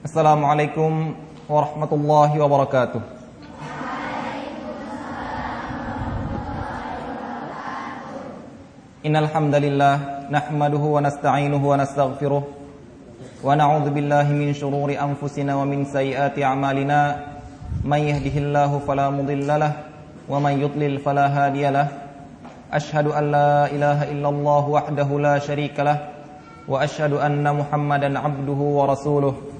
Assalamualaikum warahmatullahi wabarakatuh. Innal hamdalillah nahmaduhu wa nasta'inuhu wa nastaghfiruh wa na'udzu billahi min shururi anfusina wa min sayyiati a'malina may yahdihillahu fala mudhillalah wa may yudlil fala hadiyalah ashhadu an la ilaha illallah wahdahu la sharika lah wa ashhadu anna muhammadan 'abduhu wa rasuluh.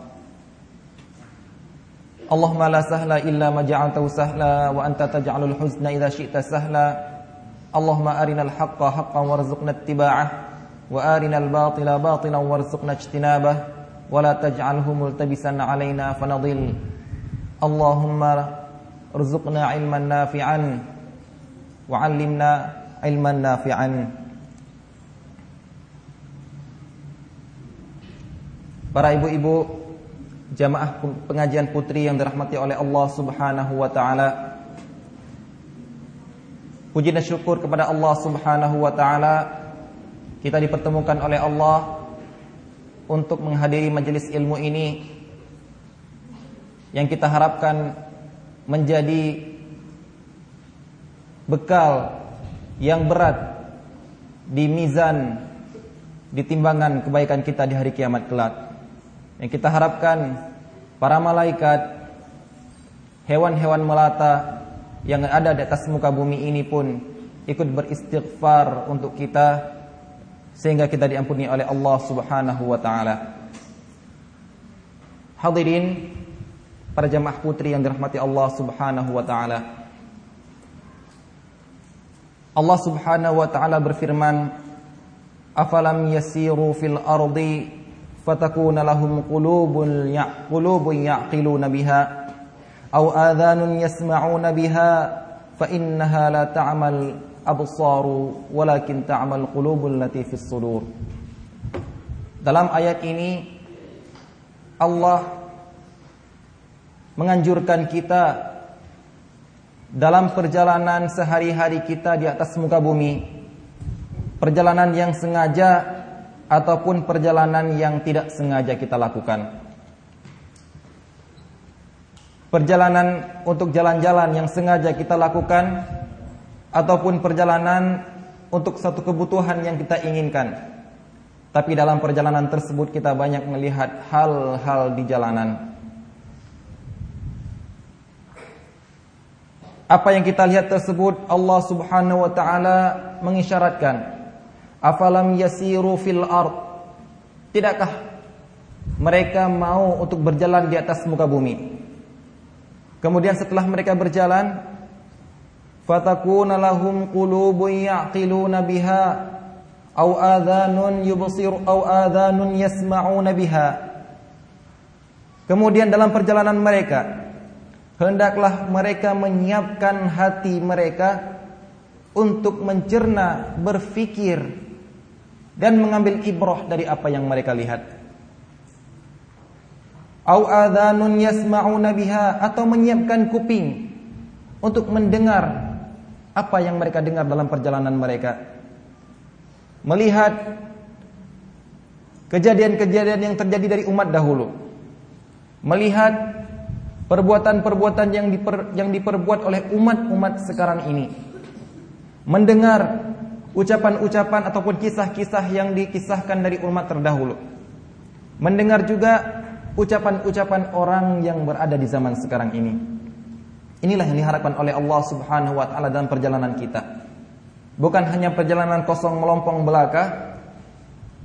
اللهم لا سهل إلا ما جعلته سهلا وأنت تجعل الحزن إذا شئت سهلا اللهم أرنا الحق حقا وارزقنا اتباعه وأرنا الباطل باطلا وارزقنا اجتنابه ولا تجعله ملتبسا علينا فنضل اللهم ارزقنا علما نافعا وعلمنا علما نافعا Para ibu-ibu jamaah pengajian putri yang dirahmati oleh Allah Subhanahu wa taala. Puji dan syukur kepada Allah Subhanahu wa taala kita dipertemukan oleh Allah untuk menghadiri majelis ilmu ini yang kita harapkan menjadi bekal yang berat di mizan di timbangan kebaikan kita di hari kiamat kelak. Yang kita harapkan para malaikat, hewan-hewan melata yang ada di atas muka bumi ini pun ikut beristighfar untuk kita sehingga kita diampuni oleh Allah Subhanahu wa taala. Hadirin para jamaah putri yang dirahmati Allah Subhanahu wa taala. Allah Subhanahu wa taala berfirman, "Afalam yasiru fil ardi lahum qulubun yaqulubun yaqiluna biha aw adhanun yasma'una biha fa innaha la ta'mal absaru walakin ta'mal qulubul lati fis sudur." Dalam ayat ini Allah menganjurkan kita dalam perjalanan sehari-hari kita di atas muka bumi perjalanan yang sengaja ataupun perjalanan yang tidak sengaja kita lakukan. Perjalanan untuk jalan-jalan yang sengaja kita lakukan ataupun perjalanan untuk satu kebutuhan yang kita inginkan. Tapi dalam perjalanan tersebut kita banyak melihat hal-hal di jalanan. Apa yang kita lihat tersebut Allah Subhanahu wa taala mengisyaratkan afalam yasiru fil ard? Tidakkah mereka mau untuk berjalan di atas muka bumi? Kemudian setelah mereka berjalan fatakuna lahum qulubun yaqiluna biha au adhanun yubsir au adhanun yasma'una biha. Kemudian dalam perjalanan mereka hendaklah mereka menyiapkan hati mereka untuk mencerna, berfikir dan mengambil ibrah dari apa yang mereka lihat. Au adhanun yasma'una biha atau menyiapkan kuping untuk mendengar apa yang mereka dengar dalam perjalanan mereka. Melihat kejadian-kejadian yang terjadi dari umat dahulu. Melihat perbuatan-perbuatan yang diper, yang diperbuat oleh umat-umat sekarang ini. Mendengar ucapan-ucapan ataupun kisah-kisah yang dikisahkan dari umat terdahulu. Mendengar juga ucapan-ucapan orang yang berada di zaman sekarang ini. Inilah yang diharapkan oleh Allah Subhanahu wa taala dalam perjalanan kita. Bukan hanya perjalanan kosong melompong belaka,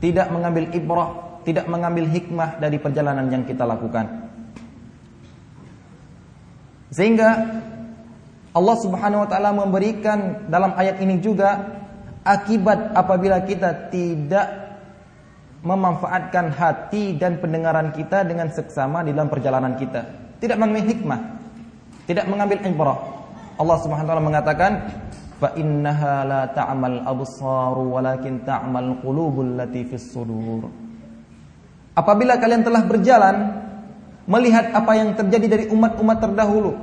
tidak mengambil ibrah, tidak mengambil hikmah dari perjalanan yang kita lakukan. Sehingga Allah Subhanahu wa taala memberikan dalam ayat ini juga akibat apabila kita tidak memanfaatkan hati dan pendengaran kita dengan seksama di dalam perjalanan kita. Tidak mengambil hikmah, tidak mengambil ibrah. Allah Subhanahu wa taala mengatakan, "Fa innaha la ta'mal absar walakin ta'mal qulubul lati fis sudur." Apabila kalian telah berjalan melihat apa yang terjadi dari umat-umat terdahulu,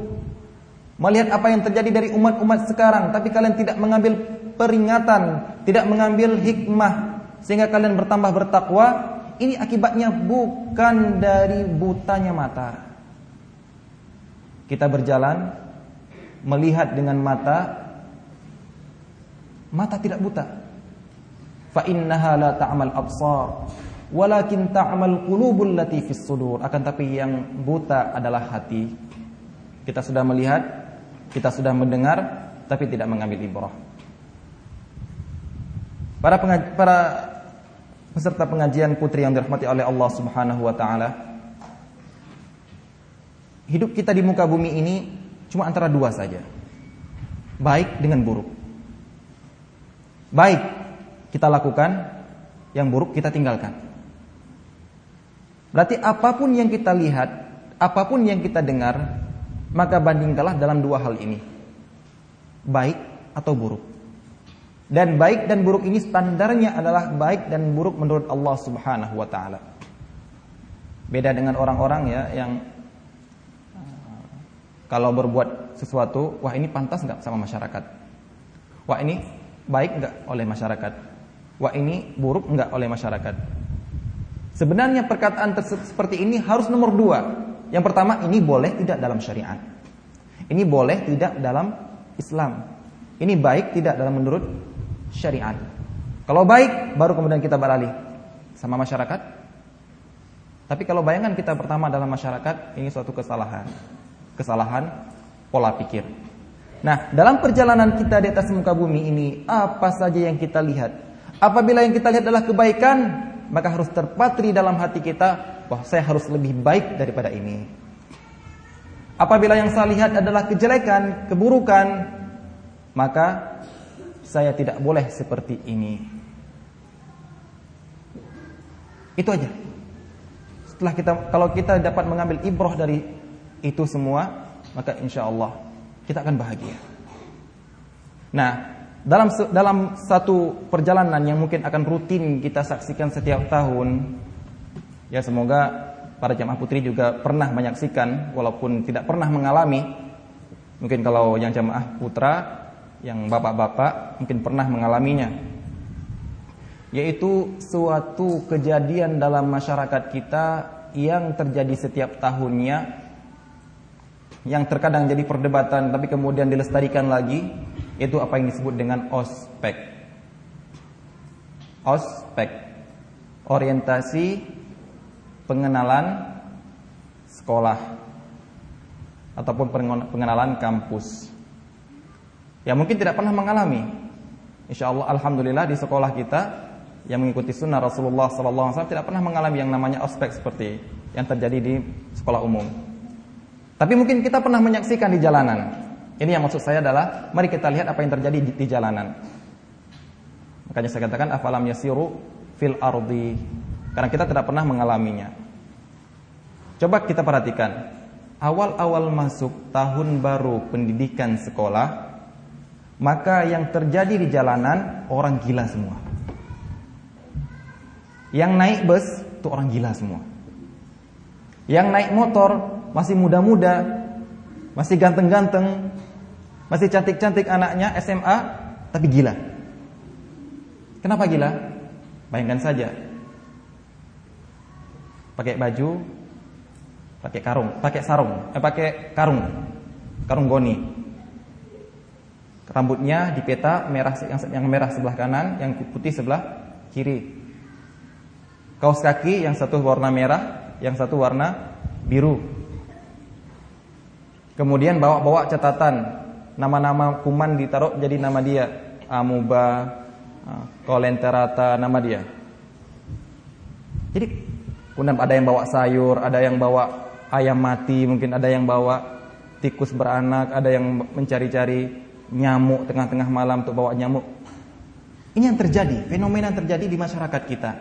melihat apa yang terjadi dari umat-umat sekarang, tapi kalian tidak mengambil peringatan, tidak mengambil hikmah sehingga kalian bertambah bertakwa, ini akibatnya bukan dari butanya mata. Kita berjalan melihat dengan mata mata tidak buta. Fa innaha la ta'mal absar walakin ta'mal qulubul lati fis sudur. Akan tapi yang buta adalah hati. Kita sudah melihat, kita sudah mendengar tapi tidak mengambil ibrah. Para para peserta pengajian putri yang dirahmati oleh Allah Subhanahu wa taala, hidup kita di muka bumi ini cuma antara dua saja. Baik dengan buruk. Baik kita lakukan, yang buruk kita tinggalkan. Berarti apa pun yang kita lihat, apa pun yang kita dengar, maka bandingkanlah dalam dua hal ini. Baik atau buruk. Dan baik dan buruk ini standarnya adalah baik dan buruk menurut Allah Subhanahu wa taala. Beda dengan orang-orang ya yang kalau berbuat sesuatu, wah ini pantas nggak sama masyarakat? Wah ini baik nggak oleh masyarakat? Wah ini buruk nggak oleh masyarakat? Sebenarnya perkataan seperti ini harus nomor dua. Yang pertama ini boleh tidak dalam syariat. Ini boleh tidak dalam Islam. Ini baik tidak dalam menurut syariat. Kalau baik baru kemudian kita beralih sama masyarakat. Tapi kalau bayangan kita pertama dalam masyarakat ini suatu kesalahan kesalahan pola pikir. Nah, dalam perjalanan kita di atas muka bumi ini, apa saja yang kita lihat? Apabila yang kita lihat adalah kebaikan, maka harus terpatri dalam hati kita bahwa saya harus lebih baik daripada ini. Apabila yang saya lihat adalah kejelekan, keburukan, maka saya tidak boleh seperti ini. Itu aja. Setelah kita kalau kita dapat mengambil ibrah dari itu semua, maka insya Allah kita akan bahagia. Nah, dalam dalam satu perjalanan yang mungkin akan rutin kita saksikan setiap tahun, ya semoga para jamaah putri juga pernah menyaksikan, walaupun tidak pernah mengalami. Mungkin kalau yang jamaah putra, yang bapak-bapak mungkin pernah mengalaminya. Yaitu suatu kejadian dalam masyarakat kita yang terjadi setiap tahunnya yang terkadang jadi perdebatan tapi kemudian dilestarikan lagi itu apa yang disebut dengan ospek. Ospek. Orientasi pengenalan sekolah ataupun pengenalan kampus. Ya mungkin tidak pernah mengalami. Insya Allah Alhamdulillah di sekolah kita yang mengikuti sunnah Rasulullah SAW tidak pernah mengalami yang namanya ospek seperti yang terjadi di sekolah umum. Tapi mungkin kita pernah menyaksikan di jalanan. Ini yang maksud saya adalah mari kita lihat apa yang terjadi di, di jalanan. Makanya saya katakan afalam yasiru fil ardi. Karena kita tidak pernah mengalaminya. Coba kita perhatikan. Awal-awal masuk tahun baru pendidikan sekolah, maka yang terjadi di jalanan orang gila semua. Yang naik bus itu orang gila semua. Yang naik motor masih muda-muda, masih ganteng-ganteng, masih cantik-cantik anaknya SMA, tapi gila. Kenapa gila? Bayangkan saja. Pakai baju, pakai karung, pakai sarung, eh pakai karung, karung goni. Rambutnya dipeta merah yang, yang merah sebelah kanan, yang putih sebelah kiri. Kaos kaki yang satu warna merah, yang satu warna biru. Kemudian bawa-bawa catatan nama-nama kuman ditaruh jadi nama dia. Amuba, kolenterata nama dia. Jadi kemudian ada yang bawa sayur, ada yang bawa ayam mati, mungkin ada yang bawa tikus beranak, ada yang mencari-cari nyamuk tengah-tengah malam untuk bawa nyamuk. Ini yang terjadi, fenomena yang terjadi di masyarakat kita.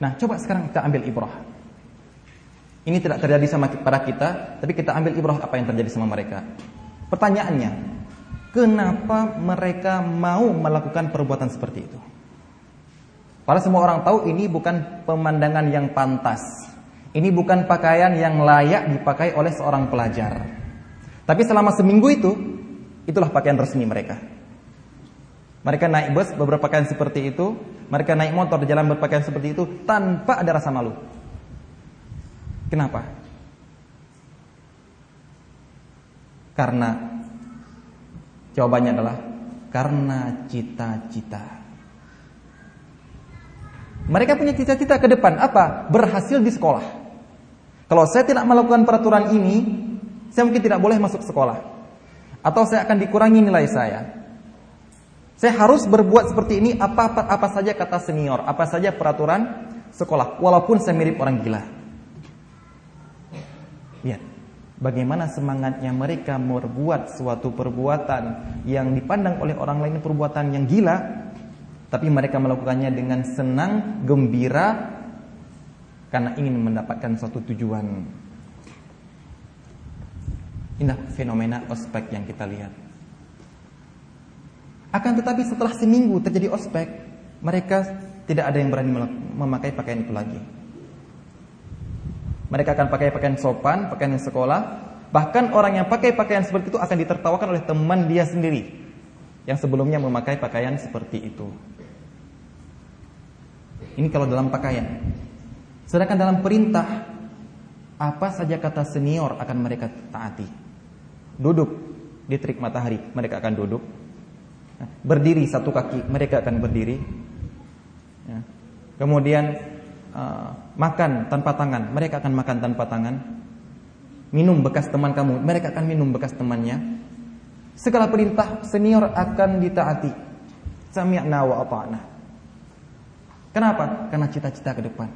Nah, coba sekarang kita ambil ibrah. Ini tidak terjadi sama pada kita, tapi kita ambil ibrah apa yang terjadi sama mereka. Pertanyaannya, kenapa mereka mau melakukan perbuatan seperti itu? Para semua orang tahu ini bukan pemandangan yang pantas. Ini bukan pakaian yang layak dipakai oleh seorang pelajar. Tapi selama seminggu itu, itulah pakaian resmi mereka. Mereka naik bus beberapa pakaian seperti itu, mereka naik motor di jalan berpakaian seperti itu tanpa ada rasa malu. Kenapa? Karena jawabannya adalah karena cita-cita. Mereka punya cita-cita ke depan apa? Berhasil di sekolah. Kalau saya tidak melakukan peraturan ini, saya mungkin tidak boleh masuk sekolah. Atau saya akan dikurangi nilai saya. Saya harus berbuat seperti ini apa, apa apa saja kata senior, apa saja peraturan sekolah, walaupun saya mirip orang gila. Lihat, bagaimana semangatnya mereka membuat suatu perbuatan yang dipandang oleh orang lain perbuatan yang gila, tapi mereka melakukannya dengan senang, gembira karena ingin mendapatkan suatu tujuan. Fenomena ospek yang kita lihat. Akan tetapi setelah seminggu terjadi ospek, mereka tidak ada yang berani memakai pakaian itu lagi. Mereka akan pakai pakaian sopan, pakaian sekolah. Bahkan orang yang pakai pakaian seperti itu akan ditertawakan oleh teman dia sendiri yang sebelumnya memakai pakaian seperti itu. Ini kalau dalam pakaian. Sedangkan dalam perintah, apa saja kata senior akan mereka taati. Duduk di terik matahari, mereka akan duduk. Berdiri satu kaki, mereka akan berdiri. Ya. Kemudian uh, makan tanpa tangan, mereka akan makan tanpa tangan. Minum bekas teman kamu, mereka akan minum bekas temannya. Segala perintah senior akan ditaati. Sami'na wa ata'na. Kenapa? Karena cita-cita ke depan.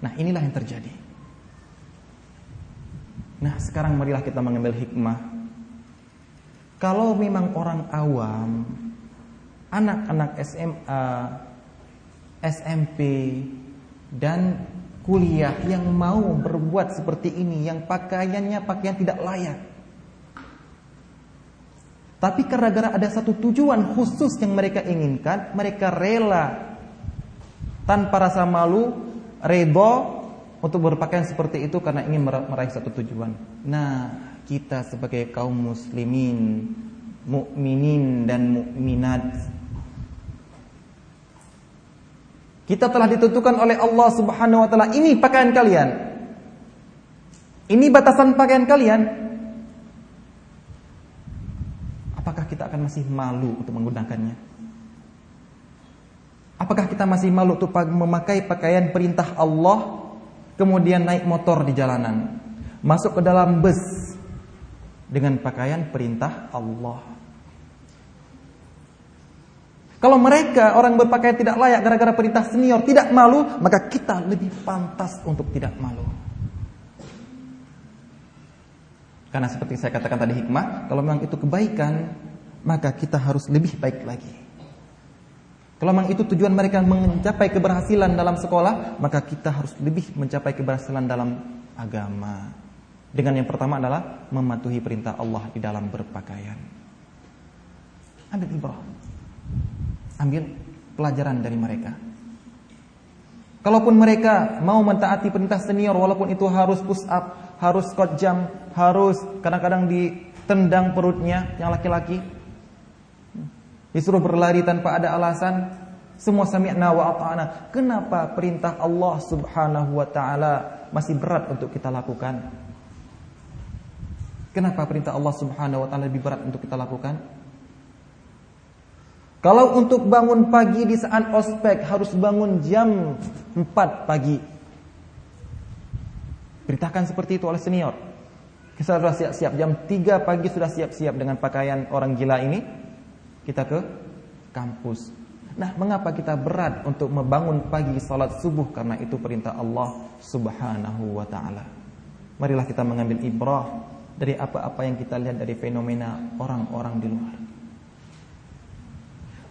Nah, inilah yang terjadi. Nah, sekarang marilah kita mengambil hikmah. Kalau memang orang awam, anak-anak SMA, SMP, dan kuliah yang mau berbuat seperti ini, yang pakaiannya pakaian tidak layak, tapi karena ada satu tujuan khusus yang mereka inginkan, mereka rela tanpa rasa malu, rebo untuk berpakaian seperti itu karena ingin meraih satu tujuan. Nah, kita sebagai kaum muslimin, mukminin dan mukminat kita telah ditentukan oleh Allah Subhanahu wa taala ini pakaian kalian. Ini batasan pakaian kalian. apakah kita akan masih malu untuk menggunakannya? Apakah kita masih malu untuk memakai pakaian perintah Allah kemudian naik motor di jalanan, masuk ke dalam bus dengan pakaian perintah Allah? Kalau mereka orang berpakaian tidak layak gara-gara perintah senior tidak malu, maka kita lebih pantas untuk tidak malu. Karena seperti saya katakan tadi hikmah, kalau memang itu kebaikan, maka kita harus lebih baik lagi. Kalau memang itu tujuan mereka mencapai keberhasilan dalam sekolah, maka kita harus lebih mencapai keberhasilan dalam agama. Dengan yang pertama adalah mematuhi perintah Allah di dalam berpakaian. Ambil ibrah. Ambil pelajaran dari mereka. Kalaupun mereka mau mentaati perintah senior walaupun itu harus push up, harus squat jump, harus kadang-kadang ditendang perutnya yang laki-laki. Disuruh berlari tanpa ada alasan, semua sami'na wa ata'na. Kenapa perintah Allah Subhanahu wa taala masih berat untuk kita lakukan? Kenapa perintah Allah Subhanahu wa taala lebih berat untuk kita lakukan? Kalau untuk bangun pagi di saat ospek harus bangun jam 4 pagi Perintahkan seperti itu oleh senior. Kita sudah siap-siap jam 3 pagi sudah siap-siap dengan pakaian orang gila ini. Kita ke kampus. Nah, mengapa kita berat untuk membangun pagi salat subuh karena itu perintah Allah Subhanahu wa taala. Marilah kita mengambil ibrah dari apa-apa yang kita lihat dari fenomena orang-orang di luar.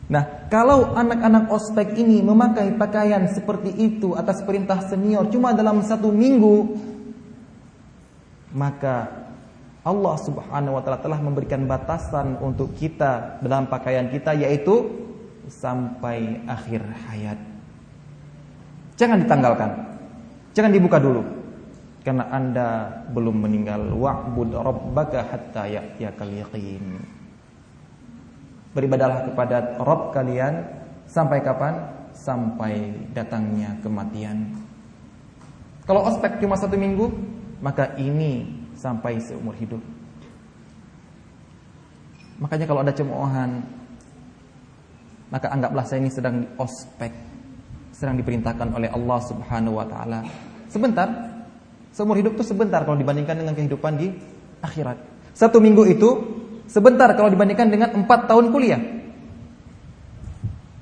Nah, kalau anak-anak ospek ini memakai pakaian seperti itu atas perintah senior cuma dalam satu minggu, maka Allah Subhanahu wa taala telah memberikan batasan untuk kita dalam pakaian kita yaitu sampai akhir hayat. Jangan ditanggalkan. Jangan dibuka dulu. Karena Anda belum meninggal. Wa'bud rabbaka hatta ya'tiyakal yaqin. Beribadalah kepada Rob kalian sampai kapan? Sampai datangnya kematian. Kalau ospek cuma satu minggu, maka ini sampai seumur hidup. Makanya kalau ada cemoohan, maka anggaplah saya ini sedang di ospek, sedang diperintahkan oleh Allah Subhanahu wa taala. Sebentar, seumur hidup itu sebentar kalau dibandingkan dengan kehidupan di akhirat. Satu minggu itu Sebentar kalau dibandingkan dengan empat tahun kuliah.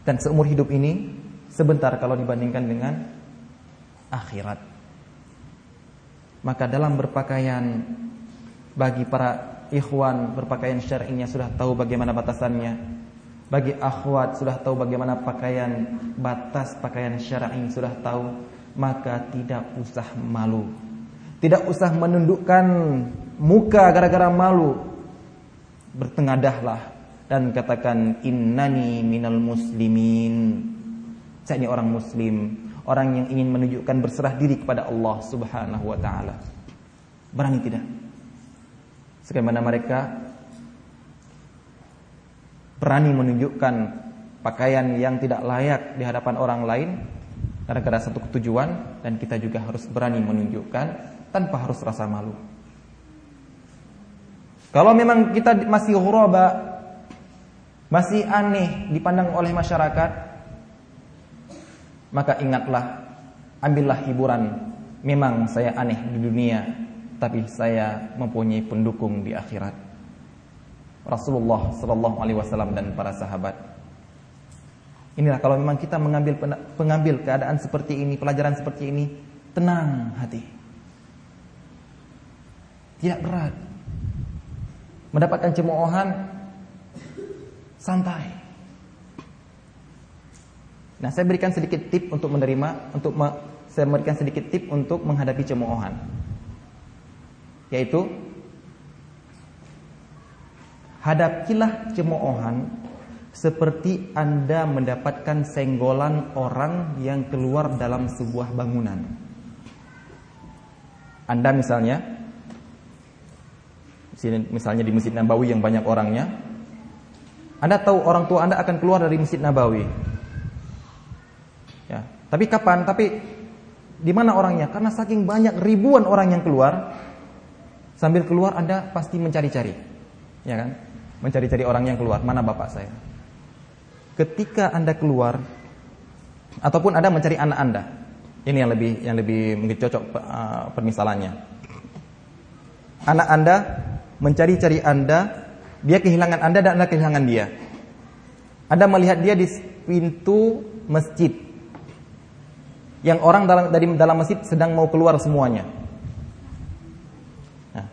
Dan seumur hidup ini sebentar kalau dibandingkan dengan akhirat. Maka dalam berpakaian bagi para ikhwan berpakaian syar'inya sudah tahu bagaimana batasannya. Bagi akhwat sudah tahu bagaimana pakaian batas pakaian syar'i sudah tahu, maka tidak usah malu. Tidak usah menundukkan muka gara-gara malu bertengadahlah dan katakan innani minal muslimin. Saya ini orang muslim, orang yang ingin menunjukkan berserah diri kepada Allah Subhanahu wa taala. Berani tidak? Sebagaimana mereka berani menunjukkan pakaian yang tidak layak di hadapan orang lain gara-gara satu ketujuan dan kita juga harus berani menunjukkan tanpa harus rasa malu. Kalau memang kita masih ghuraba, masih aneh dipandang oleh masyarakat, maka ingatlah, ambillah hiburan. Memang saya aneh di dunia, tapi saya mempunyai pendukung di akhirat. Rasulullah Sallallahu Alaihi Wasallam dan para sahabat. Inilah kalau memang kita mengambil pengambil keadaan seperti ini, pelajaran seperti ini, tenang hati. Tidak berat mendapatkan cemoohan santai. Nah, saya berikan sedikit tip untuk menerima untuk me, saya berikan sedikit tip untuk menghadapi cemoohan. Yaitu hadapilah cemoohan seperti Anda mendapatkan senggolan orang yang keluar dalam sebuah bangunan. Anda misalnya misalnya di Masjid Nabawi yang banyak orangnya, Anda tahu orang tua Anda akan keluar dari Masjid Nabawi. Ya, tapi kapan? Tapi di mana orangnya? Karena saking banyak ribuan orang yang keluar, sambil keluar Anda pasti mencari-cari. Ya kan? Mencari-cari orang yang keluar, mana bapak saya? Ketika Anda keluar ataupun Anda mencari anak Anda. Ini yang lebih yang lebih mungkin cocok uh, permisalannya. Anak Anda mencari-cari Anda, dia kehilangan Anda dan Anda kehilangan dia. Anda melihat dia di pintu masjid. Yang orang dalam dari dalam masjid sedang mau keluar semuanya. Nah,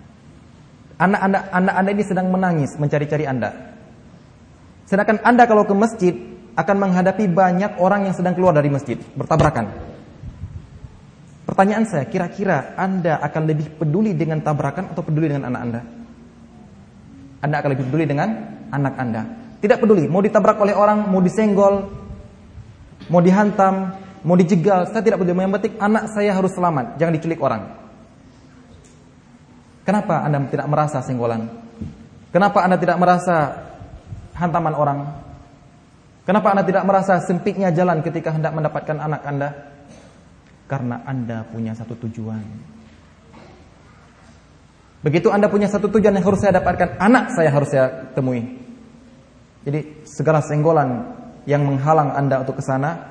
anak Anda anak Anda ini sedang menangis mencari-cari Anda. Sedangkan Anda kalau ke masjid akan menghadapi banyak orang yang sedang keluar dari masjid, bertabrakan. Pertanyaan saya, kira-kira Anda akan lebih peduli dengan tabrakan atau peduli dengan anak Anda? Anda akan lebih peduli dengan anak Anda. Tidak peduli, mau ditabrak oleh orang, mau disenggol, mau dihantam, mau dijegal, saya tidak peduli. Yang penting anak saya harus selamat, jangan diculik orang. Kenapa Anda tidak merasa senggolan? Kenapa Anda tidak merasa hantaman orang? Kenapa Anda tidak merasa sempitnya jalan ketika hendak mendapatkan anak Anda? Karena Anda punya satu tujuan Begitu Anda punya satu tujuan yang harus saya dapatkan, anak saya harus saya temui. Jadi segala senggolan yang menghalang Anda untuk ke sana,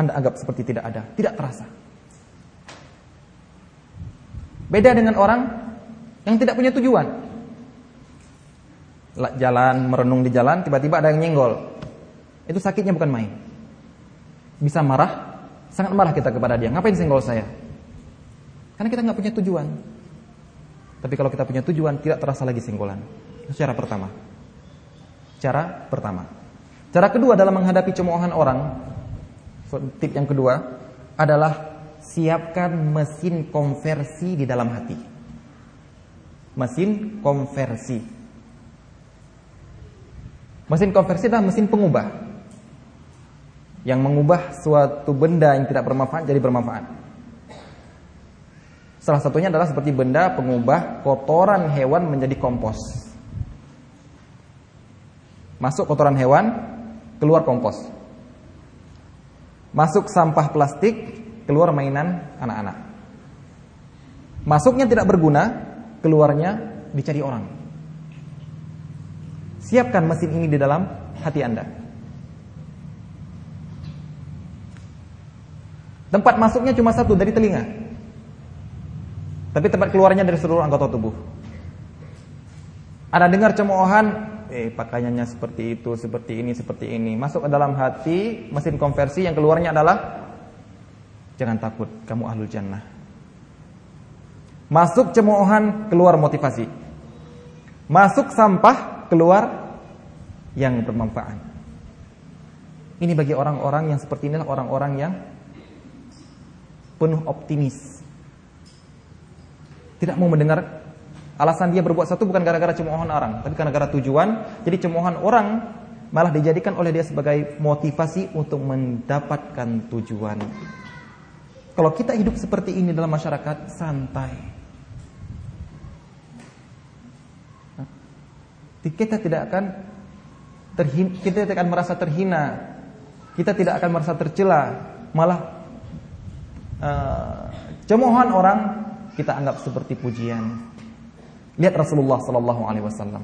Anda anggap seperti tidak ada, tidak terasa. Beda dengan orang yang tidak punya tujuan. Jalan merenung di jalan, tiba-tiba ada yang nyenggol. Itu sakitnya bukan main. Bisa marah, sangat marah kita kepada dia. Ngapain senggol saya? Karena kita nggak punya tujuan. Tapi kalau kita punya tujuan, tidak terasa lagi senggolan. Itu cara pertama. Cara pertama. Cara kedua dalam menghadapi cemoohan orang, tip yang kedua adalah siapkan mesin konversi di dalam hati. Mesin konversi. Mesin konversi adalah mesin pengubah. Yang mengubah suatu benda yang tidak bermanfaat jadi bermanfaat. Salah satunya adalah seperti benda pengubah kotoran hewan menjadi kompos. Masuk kotoran hewan, keluar kompos. Masuk sampah plastik, keluar mainan anak-anak. Masuknya tidak berguna, keluarnya dicari orang. Siapkan mesin ini di dalam hati Anda. Tempat masuknya cuma satu dari telinga. Tapi tempat keluarnya dari seluruh anggota tubuh. Anda dengar cemoohan, eh pakaiannya seperti itu, seperti ini, seperti ini. Masuk ke dalam hati, mesin konversi yang keluarnya adalah jangan takut, kamu ahlul jannah. Masuk cemoohan, keluar motivasi. Masuk sampah, keluar yang bermanfaat. Ini bagi orang-orang yang seperti inilah orang-orang yang penuh optimis. Tidak mau mendengar Alasan dia berbuat satu bukan gara-gara cemoohan orang, tapi karena gara tujuan. Jadi cemoohan orang malah dijadikan oleh dia sebagai motivasi untuk mendapatkan tujuan. Kalau kita hidup seperti ini dalam masyarakat, santai. Kita tidak akan terhina, kita tidak akan merasa terhina. Kita tidak akan merasa tercela, malah uh, cemoohan orang kita anggap seperti pujian. Lihat Rasulullah sallallahu alaihi wasallam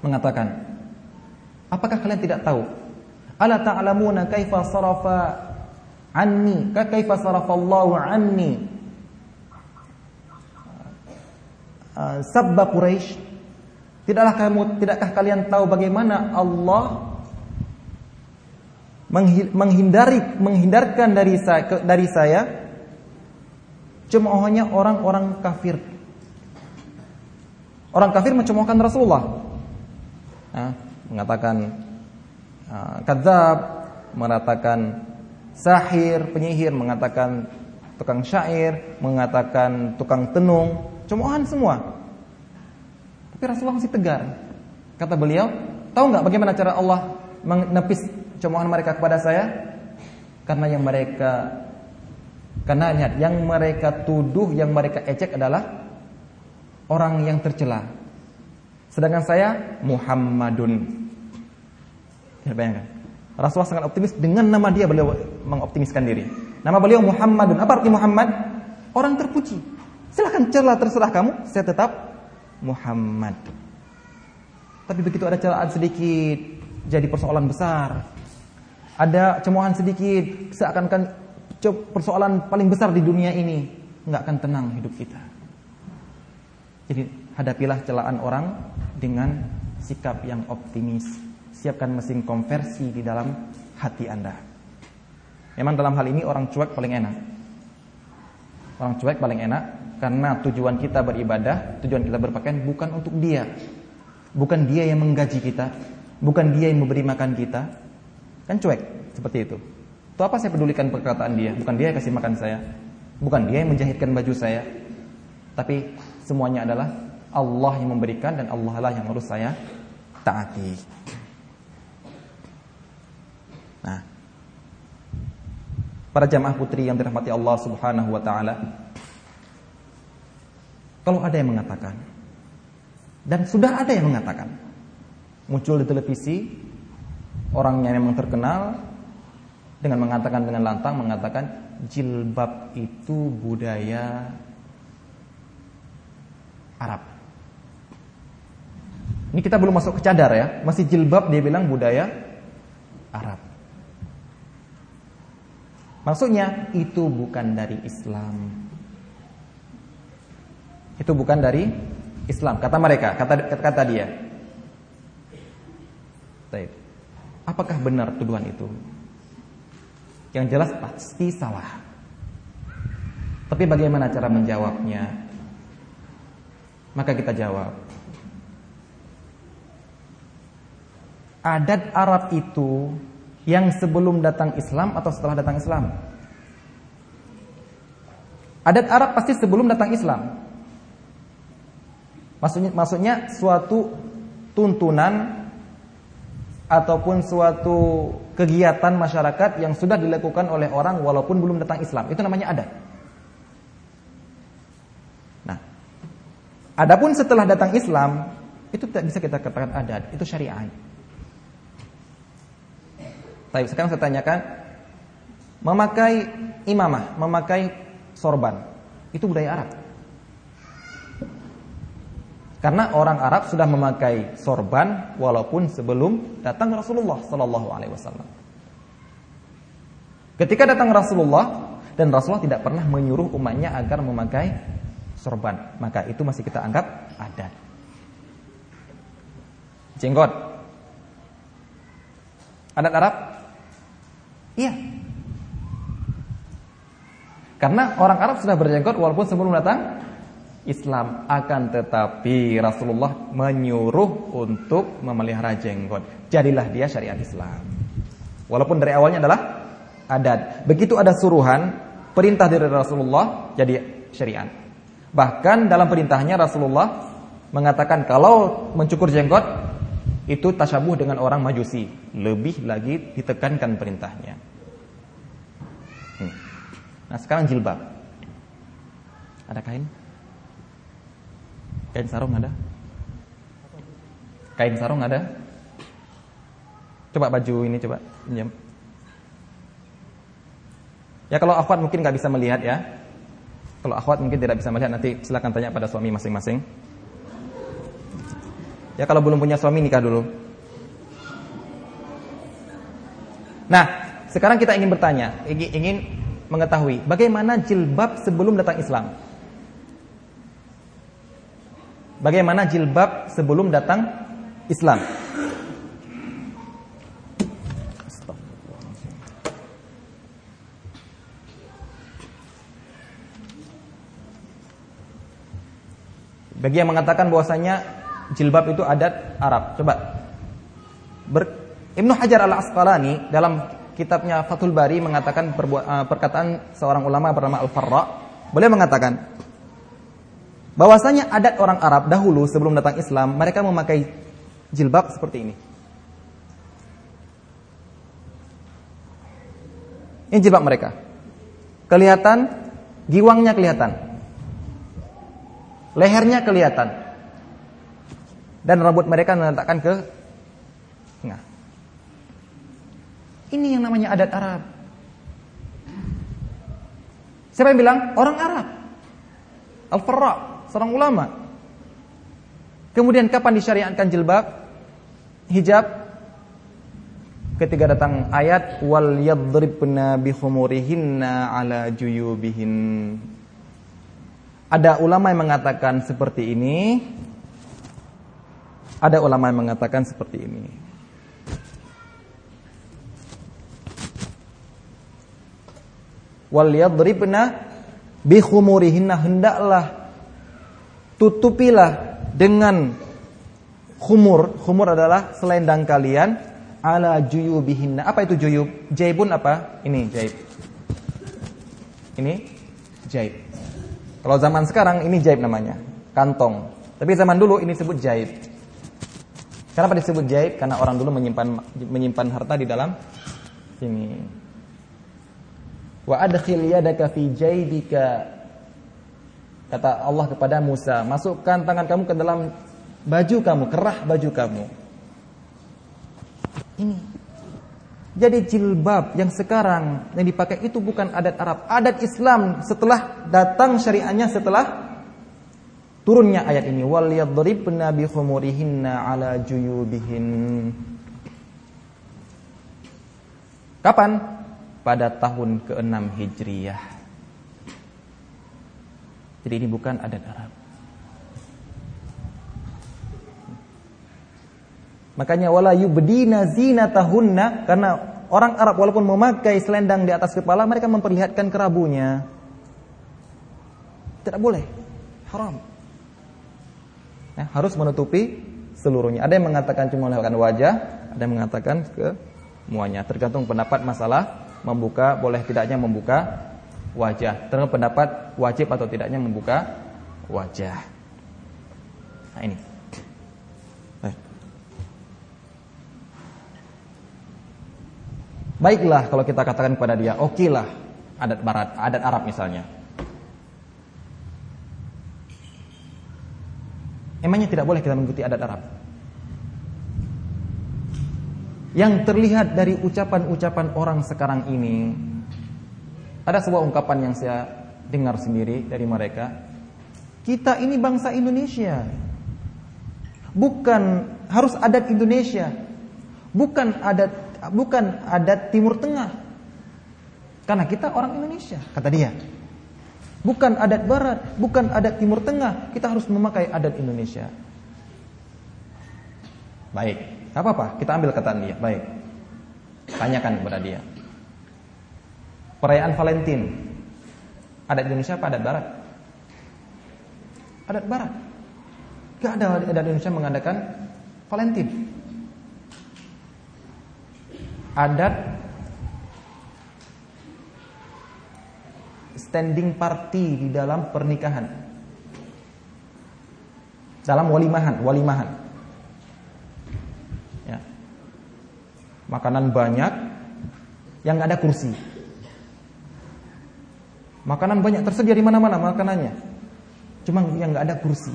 mengatakan, "Apakah kalian tidak tahu? Ala ta'lamuna kaifa sarafa anni, ka kaifa sarafa Allah anni?" Uh, sabba Quraisy Tidaklah kamu tidakkah kalian tahu bagaimana Allah menghindari menghindarkan dari saya dari saya cemoohnya orang-orang kafir Orang kafir mencemoohkan Rasulullah. Nah, mengatakan uh, kadzab, mengatakan sahir, penyihir, mengatakan tukang syair, mengatakan tukang tenung, cemoohan semua. Tapi Rasulullah masih tegar. Kata beliau, tahu nggak bagaimana cara Allah menepis cemoohan mereka kepada saya? Karena yang mereka karena yang mereka tuduh, yang mereka ecek adalah orang yang tercela. Sedangkan saya Muhammadun. Ya bayangkan. Rasulullah sangat optimis dengan nama dia beliau mengoptimiskan diri. Nama beliau Muhammadun. Apa arti Muhammad? Orang terpuji. Silahkan celah terserah kamu, saya tetap Muhammad. Tapi begitu ada celaan sedikit, jadi persoalan besar. Ada cemoohan sedikit, seakan-akan persoalan paling besar di dunia ini, nggak akan tenang hidup kita. Jadi hadapilah celaan orang dengan sikap yang optimis. Siapkan mesin konversi di dalam hati Anda. Memang dalam hal ini orang cuek paling enak. Orang cuek paling enak karena tujuan kita beribadah, tujuan kita berpakaian bukan untuk dia. Bukan dia yang menggaji kita, bukan dia yang memberi makan kita. Kan cuek seperti itu. Itu apa saya pedulikan perkataan dia? Bukan dia yang kasih makan saya. Bukan dia yang menjahitkan baju saya. Tapi Semuanya adalah Allah yang memberikan dan Allah lah yang harus saya taati. Nah, para jamaah putri yang dirahmati Allah Subhanahu wa taala. Kalau ada yang mengatakan dan sudah ada yang mengatakan muncul di televisi orangnya memang terkenal dengan mengatakan dengan lantang mengatakan jilbab itu budaya Arab. Ini kita belum masuk ke cadar ya, masih jilbab dia bilang budaya Arab. Maksudnya itu bukan dari Islam. Itu bukan dari Islam, kata mereka, kata kata dia. Baik. Apakah benar tuduhan itu? Yang jelas pasti salah. Tapi bagaimana cara menjawabnya? Maka kita jawab. Adat Arab itu yang sebelum datang Islam atau setelah datang Islam? Adat Arab pasti sebelum datang Islam. Maksudnya, maksudnya suatu tuntunan ataupun suatu kegiatan masyarakat yang sudah dilakukan oleh orang walaupun belum datang Islam. Itu namanya adat. Adapun setelah datang Islam, itu tidak bisa kita katakan adat, itu syariat. Baik, sekarang saya tanyakan memakai imamah, memakai sorban, itu budaya Arab. Karena orang Arab sudah memakai sorban walaupun sebelum datang Rasulullah Sallallahu Alaihi Wasallam. Ketika datang Rasulullah dan Rasulullah tidak pernah menyuruh umatnya agar memakai sorban, maka itu masih kita anggap adat. Jenggot, adat Arab Iya. Karena orang Arab sudah berjenggot walaupun sebelum datang Islam akan tetapi Rasulullah menyuruh untuk memelihara jenggot. Jadilah dia syariat Islam. Walaupun dari awalnya adalah adat. Begitu ada suruhan perintah dari Rasulullah jadi syariat. Bahkan dalam perintahnya Rasulullah mengatakan kalau mencukur jenggot itu tasyabuh dengan orang majusi. Lebih lagi ditekankan perintahnya. Nah sekarang jilbab. Ada kain? Kain sarung ada? Kain sarung ada? Coba baju ini coba. Ya kalau akhwat mungkin nggak bisa melihat ya. Kalau akhwat mungkin tidak bisa melihat nanti silakan tanya pada suami masing-masing. Ya kalau belum punya suami nikah dulu. Nah, sekarang kita ingin bertanya, ingin mengetahui bagaimana jilbab sebelum datang Islam. Bagaimana jilbab sebelum datang Islam? Bagi yang mengatakan bahwasanya jilbab itu adat Arab. Coba. Ber, Ibnu Hajar Al-Asqalani dalam kitabnya Fathul Bari mengatakan uh, perkataan seorang ulama bernama Al-Farra. Beliau mengatakan bahwasanya adat orang Arab dahulu sebelum datang Islam, mereka memakai jilbab seperti ini. Ini jilbab mereka. Kelihatan, giwangnya kelihatan. Lehernya kelihatan. Dan rambut mereka menetapkan ke tengah. Ini yang namanya adat Arab. Siapa yang bilang? Orang Arab. Al-Farra, seorang ulama. Kemudian kapan disyariatkan jilbab? Hijab? Ketika datang ayat wal yadribna bihumurihinna ala juyubihin. Ada ulama yang mengatakan seperti ini. Ada ulama yang mengatakan seperti ini. wal yadribna bi khumurihinna hendaklah tutupilah dengan khumur. Khumur adalah selendang kalian ala juyubihinna. Apa itu juyub? Jaibun apa? Ini jaib. Ini jaib kalau zaman sekarang ini jaib namanya kantong tapi zaman dulu ini disebut jaib kenapa disebut jaib karena orang dulu menyimpan menyimpan harta di dalam ini Wa adkhil yadaka fi jaybika kata Allah kepada Musa, masukkan tangan kamu ke dalam baju kamu, kerah baju kamu. Ini. Jadi jilbab yang sekarang yang dipakai itu bukan adat Arab, adat Islam setelah datang syariahnya setelah turunnya ayat ini wal yadribna bi khumurihinna ala juyubihin. Kapan? pada tahun ke-6 Hijriyah. Jadi ini bukan adat Arab. Makanya wala yubdina zinatahunna karena orang Arab walaupun memakai selendang di atas kepala mereka memperlihatkan kerabunya. Tidak boleh. Haram. Ya, harus menutupi seluruhnya. Ada yang mengatakan cuma melihatkan wajah, ada yang mengatakan ke semuanya. Tergantung pendapat masalah membuka boleh tidaknya membuka wajah. Tergantung pendapat wajib atau tidaknya membuka wajah. Nah ini. Baiklah kalau kita katakan kepada dia, oke lah adat barat, adat Arab misalnya. Emangnya tidak boleh kita mengikuti adat Arab? Yang terlihat dari ucapan-ucapan orang sekarang ini ada sebuah ungkapan yang saya dengar sendiri dari mereka. Kita ini bangsa Indonesia. Bukan harus adat Indonesia. Bukan adat bukan adat Timur Tengah. Karena kita orang Indonesia, kata dia. Bukan adat Barat, bukan adat Timur Tengah, kita harus memakai adat Indonesia. Baik, apa apa? Kita ambil kata dia. Baik, tanyakan kepada dia. Perayaan Valentin, adat Indonesia apa adat Barat? Adat Barat. Gak ada adat Indonesia mengadakan Valentin adat standing party di dalam pernikahan. Dalam walimahan, walimahan. Ya. Makanan banyak yang nggak ada kursi. Makanan banyak tersedia di mana-mana makanannya. Cuma yang nggak ada kursi.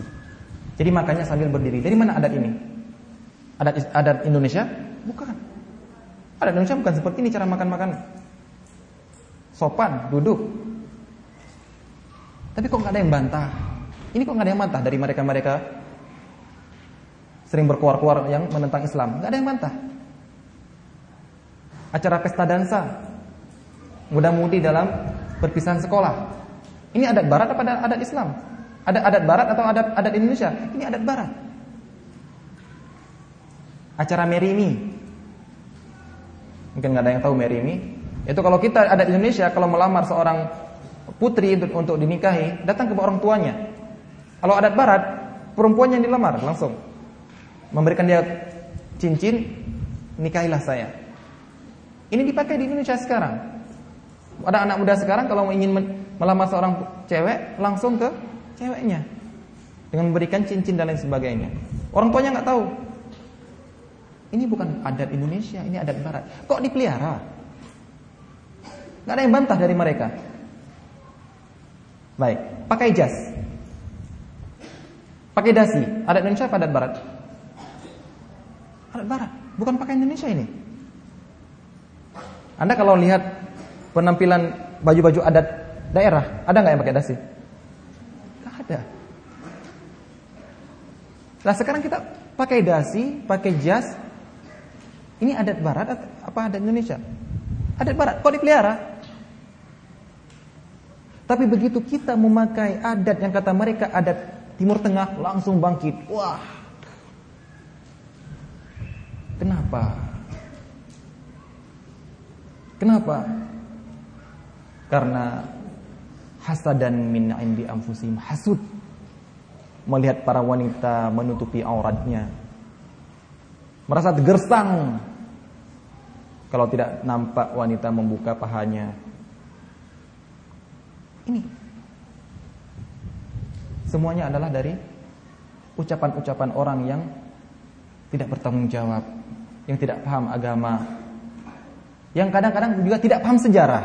Jadi makanya sambil berdiri. Dari mana adat ini? Adat adat Indonesia? Bukan. Ada Indonesia bukan seperti ini cara makan-makan. Sopan, duduk. Tapi kok nggak ada yang bantah? Ini kok nggak ada yang bantah dari mereka-mereka sering berkuar-kuar yang menentang Islam? Nggak ada yang bantah. Acara pesta dansa, mudah-mudi dalam perpisahan sekolah. Ini adat Barat apa adat Islam? Ada adat Barat atau adat adat Indonesia? Ini adat Barat. Acara merimi, Mungkin nggak ada yang tahu Mary ini. Itu kalau kita ada di Indonesia, kalau melamar seorang putri untuk, untuk dinikahi, datang ke orang tuanya. Kalau adat Barat, perempuan yang dilamar langsung memberikan dia cincin, nikahilah saya. Ini dipakai di Indonesia sekarang. Ada anak muda sekarang kalau ingin melamar seorang cewek, langsung ke ceweknya dengan memberikan cincin dan lain sebagainya. Orang tuanya nggak tahu, ini bukan adat Indonesia, ini adat Barat. Kok dipelihara? Gak ada yang bantah dari mereka. Baik, pakai jas. Pakai dasi. Adat Indonesia apa adat Barat? Adat Barat, bukan pakai Indonesia ini. Anda kalau lihat penampilan baju-baju adat daerah, ada nggak yang pakai dasi? Gak ada. Nah sekarang kita pakai dasi, pakai jas, ini adat barat apa adat Indonesia? Adat barat, kok dipelihara? Tapi begitu kita memakai adat yang kata mereka adat Timur Tengah langsung bangkit. Wah. Kenapa? Kenapa? Karena hasadan min indi anfusim hasud melihat para wanita menutupi auratnya merasa gersang kalau tidak nampak wanita membuka pahanya. Ini semuanya adalah dari ucapan-ucapan orang yang tidak bertanggung jawab, yang tidak paham agama, yang kadang-kadang juga tidak paham sejarah.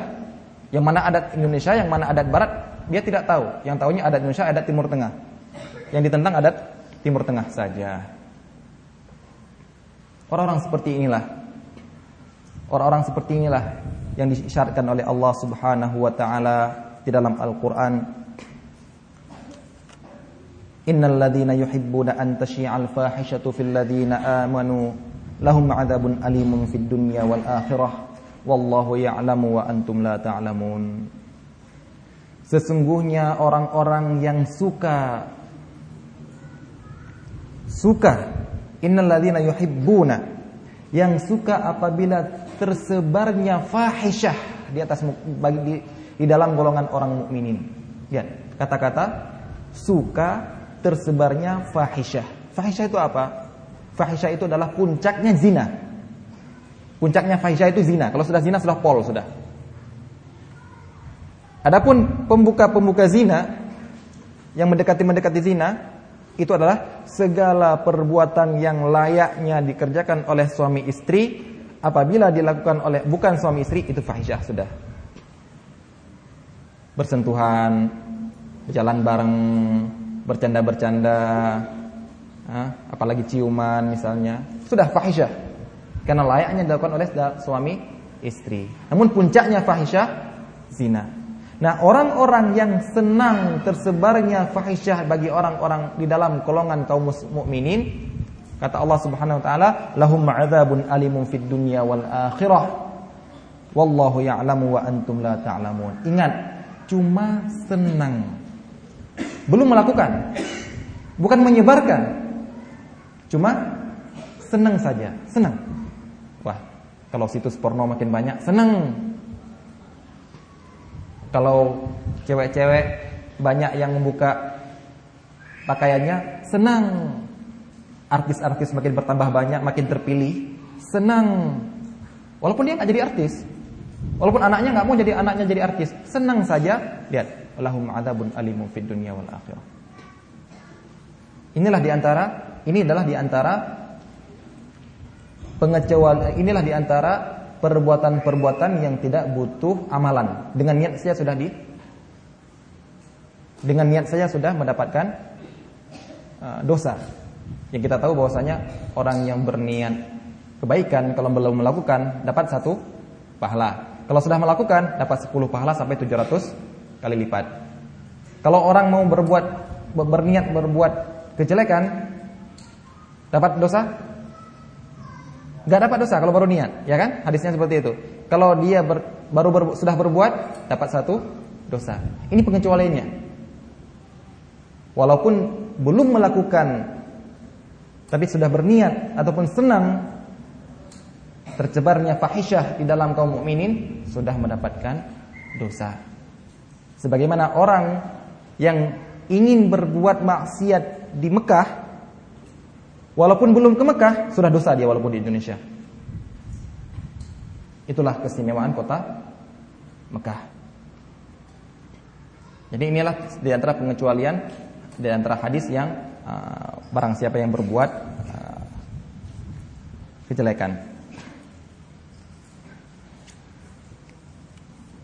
Yang mana adat Indonesia, yang mana adat Barat, dia tidak tahu. Yang tahunya adat Indonesia, adat Timur Tengah. Yang ditentang adat Timur Tengah saja. Orang-orang seperti inilah. Orang-orang seperti inilah yang disyaratkan oleh Allah Subhanahu wa taala di dalam Al-Qur'an. Innal ladzina yuhibbuna an tashi'al fahishatu fil ladzina amanu. Lahum 'adzabun alimun fid dunya wal akhirah. Wallahu ya'lamu wa antum la ta'lamun. Sesungguhnya orang-orang yang suka suka Innal ladzina yuhibbuna yang suka apabila tersebarnya fahisyah di atas bagi di, di dalam golongan orang mukminin. Lihat, kata-kata suka tersebarnya fahisyah. Fahisyah itu apa? Fahisyah itu adalah puncaknya zina. Puncaknya fahisyah itu zina. Kalau sudah zina sudah pol sudah. Adapun pembuka-pembuka zina yang mendekati-mendekati zina itu adalah segala perbuatan yang layaknya dikerjakan oleh suami istri apabila dilakukan oleh bukan suami istri itu fahisyah sudah. Bersentuhan, jalan bareng, bercanda-bercanda, apalagi ciuman misalnya, sudah fahisyah. Karena layaknya dilakukan oleh suami istri. Namun puncaknya fahisyah zina. Nah, orang-orang yang senang tersebarnya fahisyah bagi orang-orang di dalam golongan kaum mukminin, kata Allah Subhanahu wa taala, lahum ma'adzabun alimun fid dunya wal akhirah. Wallahu ya'lamu wa antum la ta'lamun. Ingat, cuma senang. Belum melakukan. Bukan menyebarkan. Cuma senang saja, senang. Wah, kalau situs porno makin banyak, senang. Kalau cewek-cewek banyak yang membuka pakaiannya, senang. Artis-artis makin bertambah banyak, makin terpilih, senang. Walaupun dia nggak jadi artis, walaupun anaknya nggak mau jadi anaknya jadi artis, senang saja. Lihat, lahum adabun alimun fid dunya wal akhirah. Inilah di antara, ini adalah di antara pengecewa, inilah di antara perbuatan-perbuatan yang tidak butuh amalan. Dengan niat saya sudah di dengan niat saya sudah mendapatkan uh, dosa. Yang kita tahu bahwasanya orang yang berniat kebaikan kalau belum melakukan dapat satu pahala. Kalau sudah melakukan dapat 10 pahala sampai 700 kali lipat. Kalau orang mau berbuat berniat berbuat kejelekan dapat dosa Gak dapat dosa kalau baru niat, ya kan? Hadisnya seperti itu. Kalau dia ber, baru ber, sudah berbuat, dapat satu dosa. Ini pengecualiannya. Walaupun belum melakukan, tapi sudah berniat ataupun senang tercebarnya fahisyah di dalam kaum mukminin sudah mendapatkan dosa. Sebagaimana orang yang ingin berbuat maksiat di Mekah Walaupun belum ke Mekah, sudah dosa dia walaupun di Indonesia. Itulah keistimewaan kota Mekah. Jadi inilah di antara pengecualian di antara hadis yang uh, barang siapa yang berbuat uh, kejelekan.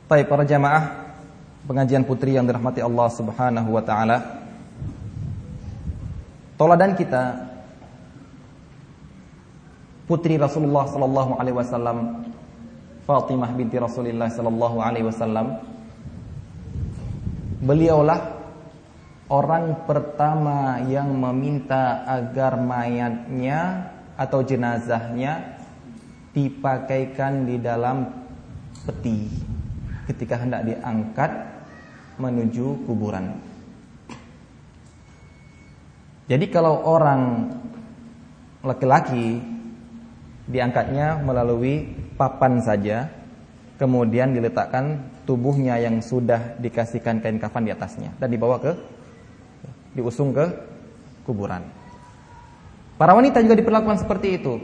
Baik para jamaah pengajian putri yang dirahmati Allah Subhanahu wa taala. Toladan kita putri Rasulullah sallallahu alaihi wasallam Fatimah binti Rasulullah sallallahu alaihi wasallam beliaulah orang pertama yang meminta agar mayatnya atau jenazahnya dipakaikan di dalam peti ketika hendak diangkat menuju kuburan. Jadi kalau orang laki-laki diangkatnya melalui papan saja, kemudian diletakkan tubuhnya yang sudah dikasihkan kain kafan di atasnya dan dibawa ke diusung ke kuburan. Para wanita juga diperlakukan seperti itu.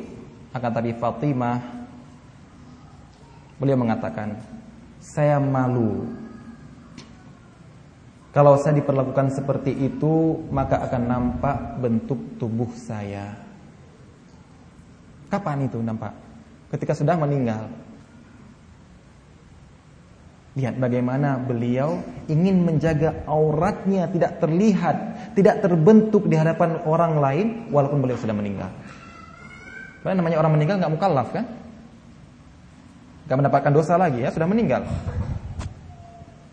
Akan tapi Fatimah beliau mengatakan, "Saya malu kalau saya diperlakukan seperti itu, maka akan nampak bentuk tubuh saya." Kapan itu nampak? Ketika sudah meninggal. Lihat bagaimana beliau ingin menjaga auratnya tidak terlihat, tidak terbentuk di hadapan orang lain walaupun beliau sudah meninggal. Karena namanya orang meninggal nggak mukallaf kan? Gak mendapatkan dosa lagi ya, sudah meninggal.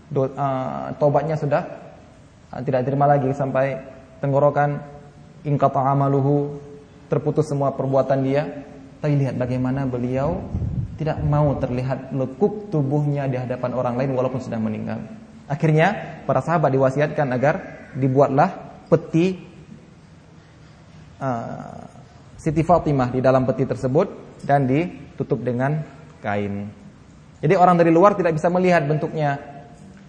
Do, uh, tobatnya sudah uh, tidak terima lagi sampai tenggorokan ingkata amaluhu terputus semua perbuatan dia tapi lihat bagaimana beliau tidak mau terlihat lekuk tubuhnya di hadapan orang lain walaupun sudah meninggal. Akhirnya para sahabat diwasiatkan agar dibuatlah peti uh, Siti Fatimah di dalam peti tersebut dan ditutup dengan kain. Jadi orang dari luar tidak bisa melihat bentuknya.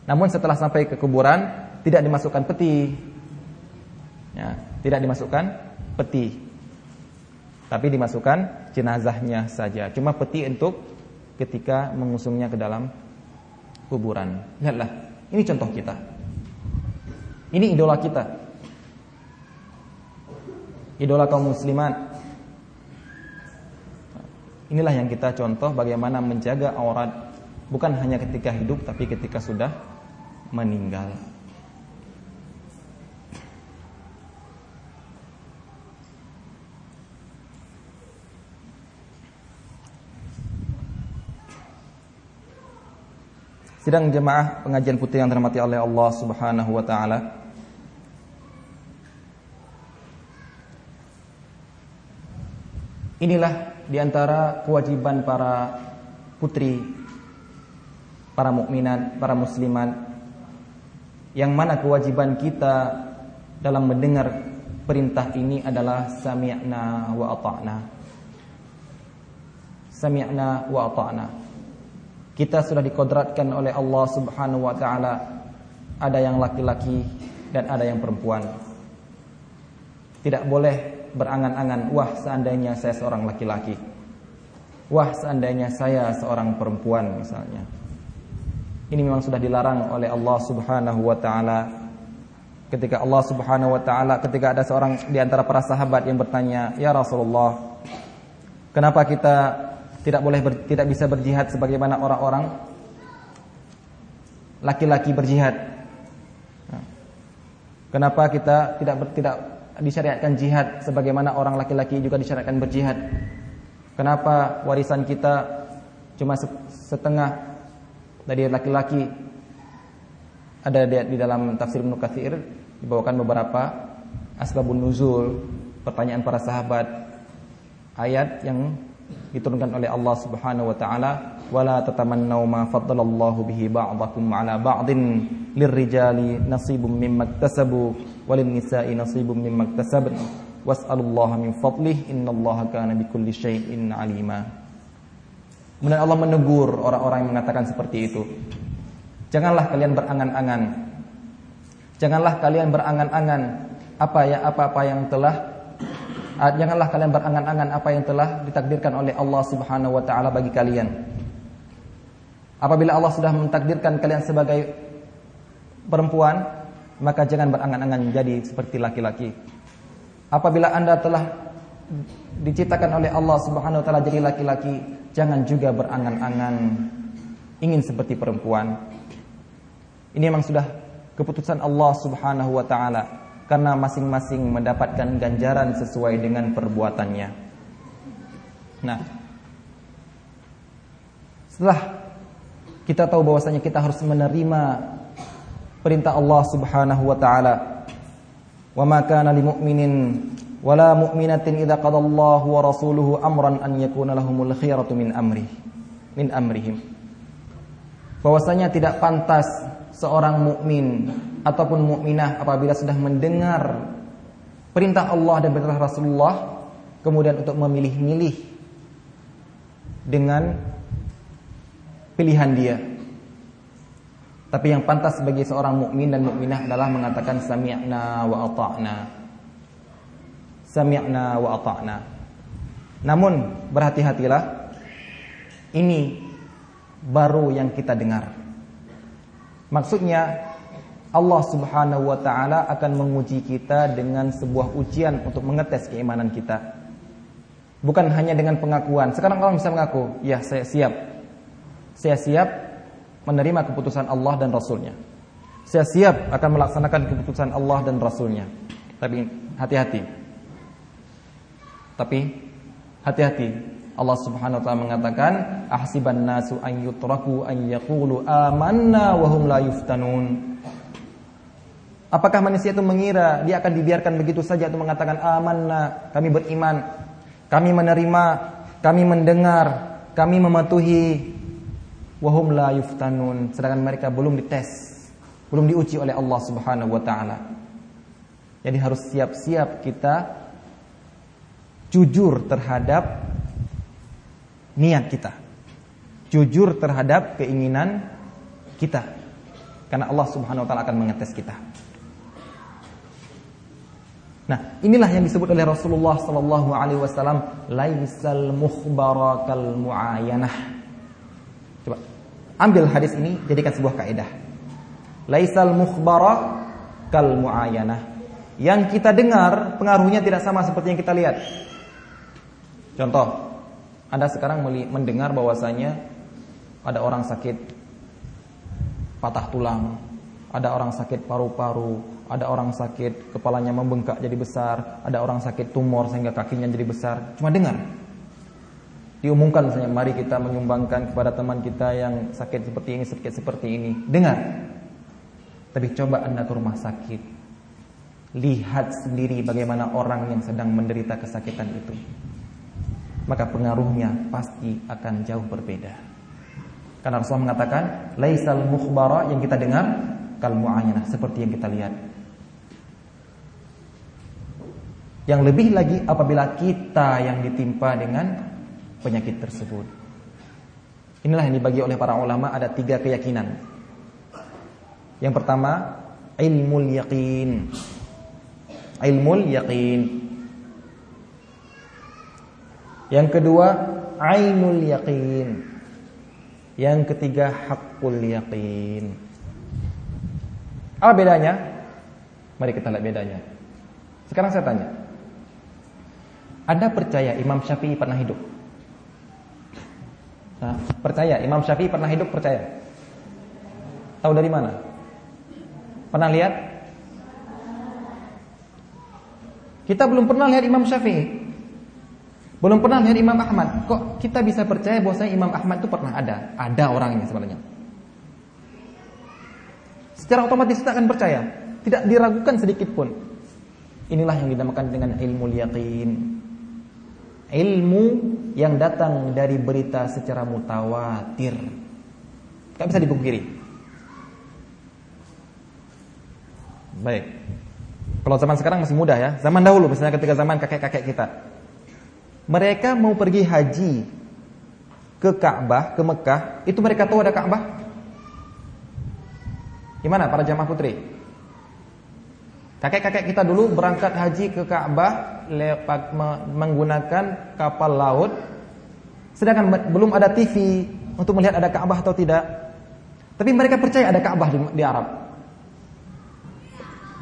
Namun setelah sampai ke kuburan tidak dimasukkan peti. Ya, tidak dimasukkan peti. Tapi dimasukkan jenazahnya saja. Cuma peti untuk ketika mengusungnya ke dalam kuburan. Lihatlah, ini contoh kita. Ini idola kita. Idola kaum muslimat. Inilah yang kita contoh bagaimana menjaga aurat bukan hanya ketika hidup tapi ketika sudah meninggal. Sidang jemaah pengajian putih yang dirahmati oleh Allah Subhanahu wa taala. Inilah di antara kewajiban para putri, para mukminat, para muslimat yang mana kewajiban kita dalam mendengar perintah ini adalah sami'na wa ata'na. Sami'na wa ata'na. Kita sudah dikodratkan oleh Allah Subhanahu wa taala ada yang laki-laki dan ada yang perempuan. Tidak boleh berangan-angan, wah seandainya saya seorang laki-laki. Wah seandainya saya seorang perempuan misalnya. Ini memang sudah dilarang oleh Allah Subhanahu wa taala. Ketika Allah Subhanahu wa taala ketika ada seorang di antara para sahabat yang bertanya, "Ya Rasulullah, kenapa kita tidak boleh ber, tidak bisa berjihad sebagaimana orang-orang laki-laki berjihad. Kenapa kita tidak ber, tidak disyariatkan jihad sebagaimana orang laki-laki juga disyariatkan berjihad? Kenapa warisan kita cuma setengah dari laki-laki? Ada di, di dalam tafsir Ibnu Katsir dibawakan beberapa asbabun nuzul, pertanyaan para sahabat, ayat yang diturunkan oleh Allah Subhanahu wa taala wala tatamannaw ma faddalallahu bihi ba'dakum 'ala ba'din lirrijali nasibum mimma iktasabu walin nisa'i nasibum mimma iktasabna was'alullaha min fadlih innallaha kana bikulli syai'in 'alima Kemudian Allah menegur orang-orang yang mengatakan seperti itu. Janganlah kalian berangan-angan. Janganlah kalian berangan-angan apa ya apa-apa yang telah Ah, janganlah kalian berangan-angan apa yang telah ditakdirkan oleh Allah Subhanahu wa taala bagi kalian. Apabila Allah sudah mentakdirkan kalian sebagai perempuan, maka jangan berangan-angan menjadi seperti laki-laki. Apabila Anda telah diciptakan oleh Allah Subhanahu wa taala jadi laki-laki, jangan juga berangan-angan ingin seperti perempuan. Ini memang sudah keputusan Allah Subhanahu wa taala karena masing-masing mendapatkan ganjaran sesuai dengan perbuatannya. Nah, setelah kita tahu bahwasanya kita harus menerima perintah Allah Subhanahu wa taala. Wa ma kana lil mu'minin wala mu'minatin idza qada Allahu wa rasuluhu amran an yakuna lahumul khiyaratu min amri min amrihim. Bahwasanya tidak pantas seorang mukmin ataupun mukminah apabila sudah mendengar perintah Allah dan perintah Rasulullah kemudian untuk memilih-milih dengan pilihan dia. Tapi yang pantas bagi seorang mukmin dan mukminah adalah mengatakan sami'na wa ata'na. Sami'na wa ata'na. Namun berhati-hatilah ini baru yang kita dengar. Maksudnya Allah Subhanahu wa taala akan menguji kita dengan sebuah ujian untuk mengetes keimanan kita. Bukan hanya dengan pengakuan. Sekarang orang bisa mengaku, "Ya, saya siap. Saya siap menerima keputusan Allah dan Rasulnya. Saya siap akan melaksanakan keputusan Allah dan Rasulnya." Tapi hati-hati. Tapi hati-hati Allah Subhanahu wa taala mengatakan, "Ahsiban nasu an yutraku an yaqulu amanna wa hum la yuftanun." Apakah manusia itu mengira dia akan dibiarkan begitu saja untuk mengatakan amanna, kami beriman, kami menerima, kami mendengar, kami mematuhi wahum la yuftanun sedangkan mereka belum dites, belum diuji oleh Allah Subhanahu wa taala. Jadi harus siap-siap kita jujur terhadap niat kita. Jujur terhadap keinginan kita. Karena Allah Subhanahu wa taala akan mengetes kita. Nah, inilah yang disebut oleh Rasulullah sallallahu alaihi wasallam laisal mukhbara kal muayanah. Coba ambil hadis ini jadikan sebuah kaidah. Laisal mukhbara kal muayanah. Yang kita dengar pengaruhnya tidak sama seperti yang kita lihat. Contoh, Anda sekarang mendengar bahwasanya ada orang sakit patah tulang, ada orang sakit paru-paru, ada orang sakit kepalanya membengkak jadi besar, ada orang sakit tumor sehingga kakinya jadi besar. Cuma dengar. Diumumkan misalnya, mari kita menyumbangkan kepada teman kita yang sakit seperti ini, sakit seperti ini. Dengar. Tapi coba Anda ke rumah sakit. Lihat sendiri bagaimana orang yang sedang menderita kesakitan itu maka pengaruhnya pasti akan jauh berbeda. Karena Rasulullah mengatakan, laisal mukhbara yang kita dengar kal muayyanah seperti yang kita lihat. Yang lebih lagi apabila kita yang ditimpa dengan penyakit tersebut. Inilah yang dibagi oleh para ulama ada tiga keyakinan. Yang pertama, ilmu yakin. Ilmu yakin. Yang kedua, ainul yakin. Yang ketiga, hakul yakin. Apa bedanya? Mari kita lihat bedanya. Sekarang saya tanya. Anda percaya Imam Syafi'i pernah hidup? Nah, percaya Imam Syafi'i pernah hidup? Percaya? Tahu dari mana? Pernah lihat? Kita belum pernah lihat Imam Syafi'i. Belum pernah lihat Imam Ahmad. Kok kita bisa percaya bahwa Imam Ahmad itu pernah ada? Ada orangnya sebenarnya. Secara otomatis kita akan percaya, tidak diragukan sedikit pun. Inilah yang dinamakan dengan ilmu yakin. Ilmu yang datang dari berita secara mutawatir. Gak bisa dipungkiri. Baik. Kalau zaman sekarang masih mudah ya. Zaman dahulu misalnya ketika zaman kakek-kakek kita mereka mau pergi haji ke Ka'bah, ke Mekah, itu mereka tahu ada Ka'bah? Gimana para jamaah putri? Kakek-kakek kita dulu berangkat haji ke Ka'bah menggunakan kapal laut. Sedangkan belum ada TV untuk melihat ada Ka'bah atau tidak. Tapi mereka percaya ada Ka'bah di, di Arab.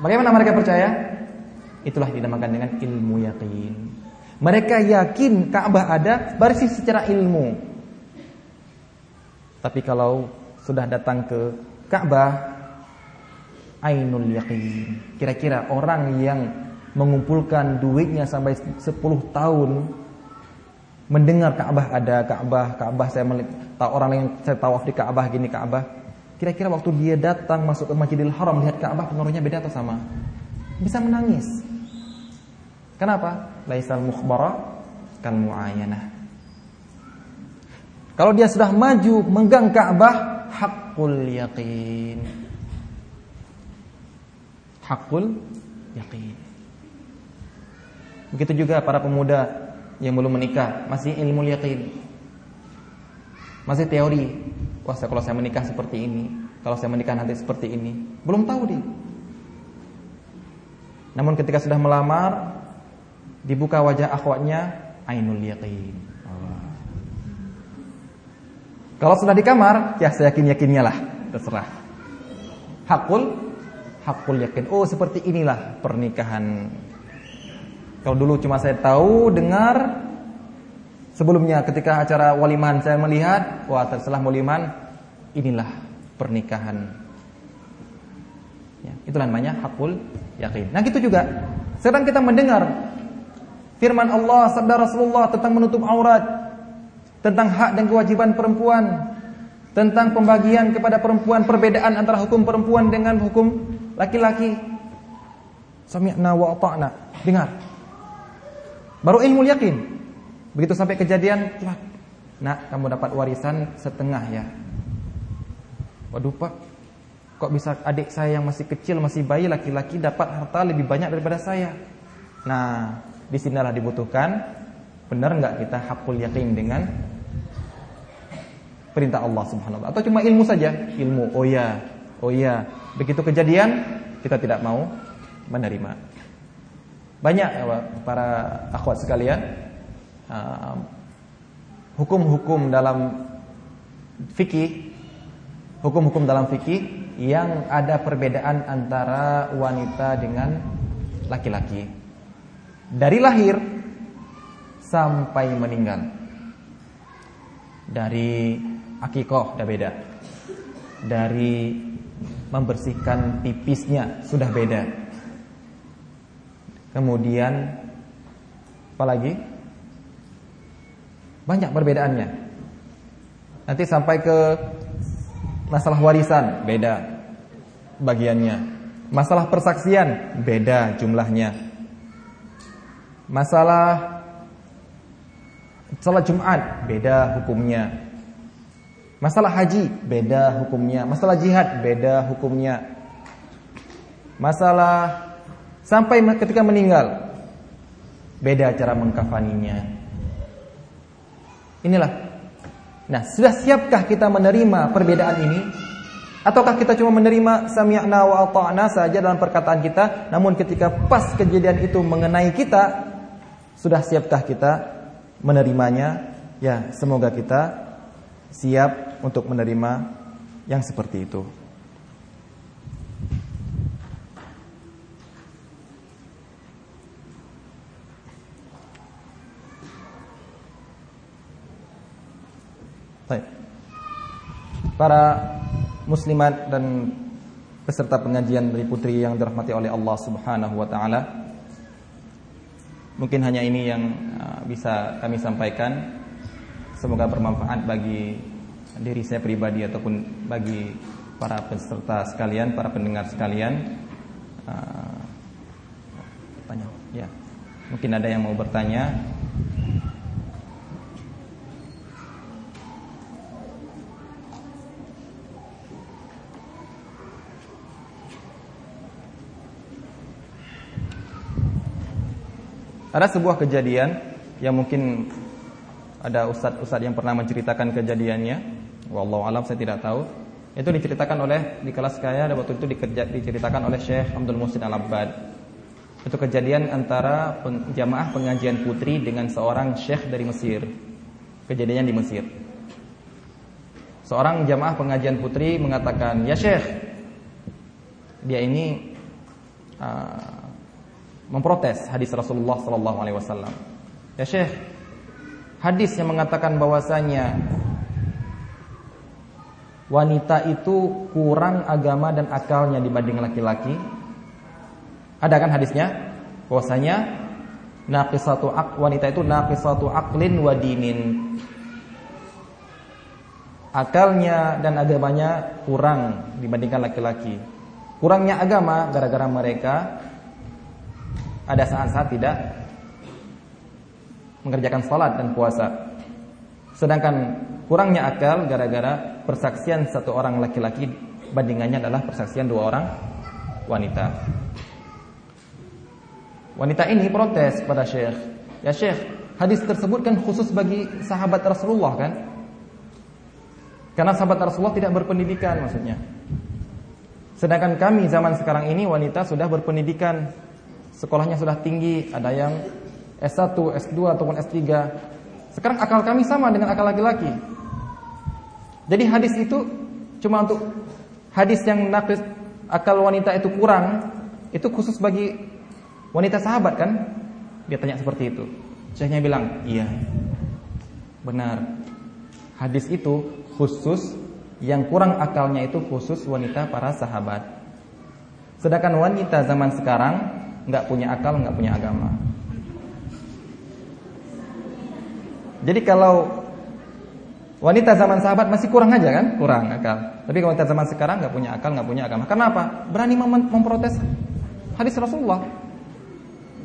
Bagaimana mereka percaya? Itulah dinamakan dengan ilmu yakin. Mereka yakin Ka'bah ada baris secara ilmu. Tapi kalau sudah datang ke Ka'bah ainul yakin. Kira-kira orang yang mengumpulkan duitnya sampai 10 tahun mendengar Ka'bah ada Ka'bah, Ka'bah saya melihat orang yang saya tawaf di Ka'bah gini Ka'bah. Kira-kira waktu dia datang masuk ke Masjidil Haram melihat Ka'bah pengaruhnya beda atau sama? Bisa menangis. Kenapa? Laisal mukhbara kal muayyanah. Kalau dia sudah maju menggang Ka'bah, hakul yakin. Hakul yakin. Begitu juga para pemuda yang belum menikah, masih ilmu yakin. Masih teori. Wah, kalau saya menikah seperti ini, kalau saya menikah nanti seperti ini, belum tahu dia. Namun ketika sudah melamar, dibuka wajah akhwatnya ainul yaqin. Kalau sudah di kamar, ya saya yakin-yakinnya lah, terserah. Hakul hakul yakin. Oh, seperti inilah pernikahan. Kalau dulu cuma saya tahu, dengar sebelumnya ketika acara waliman saya melihat, wah terselah waliman inilah pernikahan. Ya, itulah namanya hakul yakin. Nah, gitu juga. Sekarang kita mendengar Firman Allah, sabda Rasulullah tentang menutup aurat, tentang hak dan kewajiban perempuan, tentang pembagian kepada perempuan, perbedaan antara hukum perempuan dengan hukum laki-laki. Sami'na wa ata'na. Dengar. Baru ilmu yakin. Begitu sampai kejadian, nak kamu dapat warisan setengah ya. Waduh pak, kok bisa adik saya yang masih kecil, masih bayi laki-laki dapat harta lebih banyak daripada saya? Nah, Di sinilah dibutuhkan benar nggak kita hakul yakin dengan perintah Allah Subhanahu wa taala atau cuma ilmu saja, ilmu. Oh ya, oh ya. Begitu kejadian kita tidak mau menerima. Banyak ya, para akhwat sekalian uh, hukum-hukum dalam fikih hukum-hukum dalam fikih yang ada perbedaan antara wanita dengan laki-laki. Dari lahir sampai meninggal. Dari akikoh sudah beda. Dari membersihkan pipisnya sudah beda. Kemudian apa lagi? Banyak perbedaannya. Nanti sampai ke masalah warisan beda bagiannya. Masalah persaksian beda jumlahnya. Masalah salat Jumat beda hukumnya. Masalah haji beda hukumnya. Masalah jihad beda hukumnya. Masalah sampai ketika meninggal beda cara mengkafaninya. Inilah Nah, sudah siapkah kita menerima perbedaan ini? Ataukah kita cuma menerima sami'na wa ata'na saja dalam perkataan kita, namun ketika pas kejadian itu mengenai kita, sudah siapkah kita menerimanya? Ya, semoga kita siap untuk menerima yang seperti itu. Baik. Para muslimat dan peserta pengajian dari putri yang dirahmati oleh Allah Subhanahu wa taala. Mungkin hanya ini yang uh, bisa kami sampaikan. Semoga bermanfaat bagi diri saya pribadi ataupun bagi para peserta sekalian, para pendengar sekalian. Uh, tanya, ya. Mungkin ada yang mau bertanya. Ada sebuah kejadian yang mungkin ada ustadz-ustadz yang pernah menceritakan kejadiannya. Wallahu alam saya tidak tahu. Itu diceritakan oleh di kelas saya ada waktu itu diceritakan oleh Syekh Abdul Muhsin Al-Abbad. Itu kejadian antara jamaah pengajian putri dengan seorang syekh dari Mesir. Kejadiannya di Mesir. Seorang jamaah pengajian putri mengatakan, "Ya Syekh, dia ini uh, memprotes hadis Rasulullah sallallahu alaihi wasallam. Ya Syekh, hadis yang mengatakan bahwasanya wanita itu kurang agama dan akalnya dibanding laki-laki. Ada kan hadisnya? Bahwasanya naqisatu aq wanita itu naqisatu aqlin wa dinin. Akalnya dan agamanya kurang dibandingkan laki-laki. Kurangnya agama gara-gara mereka ada saat-saat tidak mengerjakan salat dan puasa. Sedangkan kurangnya akal gara-gara persaksian satu orang laki-laki bandingannya adalah persaksian dua orang wanita. Wanita ini protes kepada Syekh. Ya Syekh, hadis tersebut kan khusus bagi sahabat Rasulullah kan? Karena sahabat Rasulullah tidak berpendidikan maksudnya. Sedangkan kami zaman sekarang ini wanita sudah berpendidikan sekolahnya sudah tinggi, ada yang S1, S2 ataupun S3. Sekarang akal kami sama dengan akal laki-laki. Jadi hadis itu cuma untuk hadis yang nakis akal wanita itu kurang, itu khusus bagi wanita sahabat kan? Dia tanya seperti itu. Syekhnya bilang, "Iya. Benar. Hadis itu khusus yang kurang akalnya itu khusus wanita para sahabat. Sedangkan wanita zaman sekarang nggak punya akal, nggak punya agama. Jadi kalau wanita zaman sahabat masih kurang aja kan, kurang akal. Tapi kalau wanita zaman sekarang nggak punya akal, nggak punya agama. Kenapa? Berani mem memprotes hadis Rasulullah.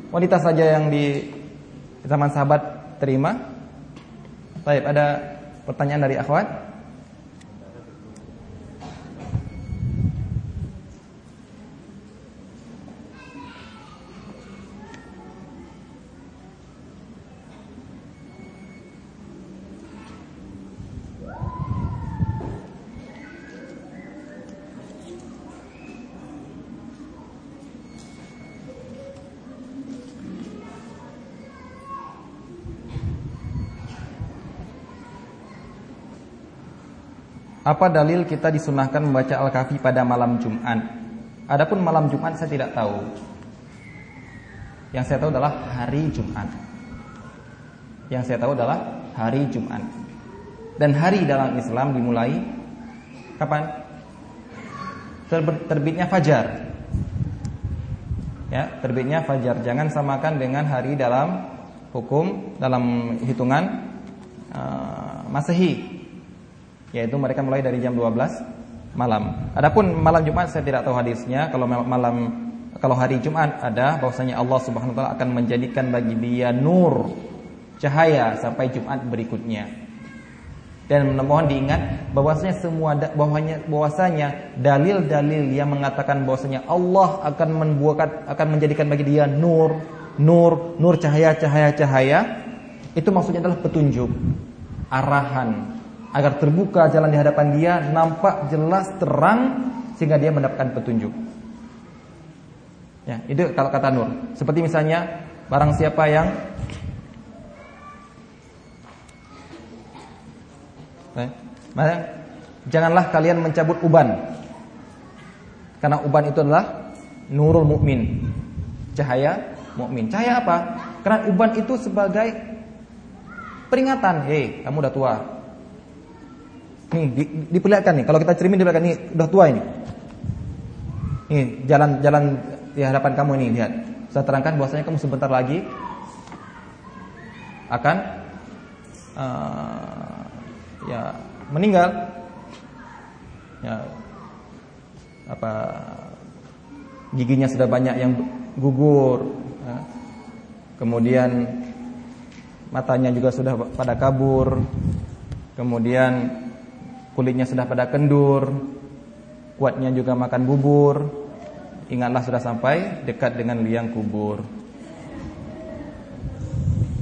Wanita saja yang di zaman sahabat terima. Baik, ada pertanyaan dari akhwat? Apa dalil kita disunahkan membaca Al-Kahfi pada malam Jumat? Adapun malam Jumat saya tidak tahu. Yang saya tahu adalah hari Jumat. Yang saya tahu adalah hari Jumat. Dan hari dalam Islam dimulai kapan? Terbitnya fajar. Ya, terbitnya fajar. Jangan samakan dengan hari dalam hukum dalam hitungan uh, Masehi yaitu mereka mulai dari jam 12 malam. Adapun malam Jumat saya tidak tahu hadisnya. Kalau malam kalau hari Jumat ada bahwasanya Allah Subhanahu wa taala akan menjadikan bagi dia nur cahaya sampai Jumat berikutnya. Dan mohon diingat bahwasanya semua bahwasanya bahwasanya dalil-dalil yang mengatakan bahwasanya Allah akan membuat akan menjadikan bagi dia nur, nur, nur cahaya, cahaya, cahaya itu maksudnya adalah petunjuk, arahan, agar terbuka jalan di hadapan dia, nampak jelas terang sehingga dia mendapatkan petunjuk. Ya, itu kalau kata Nur. Seperti misalnya barang siapa yang eh, janganlah kalian mencabut uban. Karena uban itu adalah nurul mukmin. Cahaya mukmin. Cahaya apa? Karena uban itu sebagai peringatan, "Hei, kamu udah tua. Nih, di, diperlihatkan nih. Kalau kita cermin diperlihatkan nih, udah tua ini. Nih, jalan-jalan di hadapan kamu ini, lihat. Saya terangkan bahwasanya kamu sebentar lagi akan uh, ya meninggal. Ya apa giginya sudah banyak yang gugur. Ya. Kemudian matanya juga sudah pada kabur. Kemudian kulitnya sudah pada kendur, kuatnya juga makan bubur. Ingatlah sudah sampai dekat dengan liang kubur.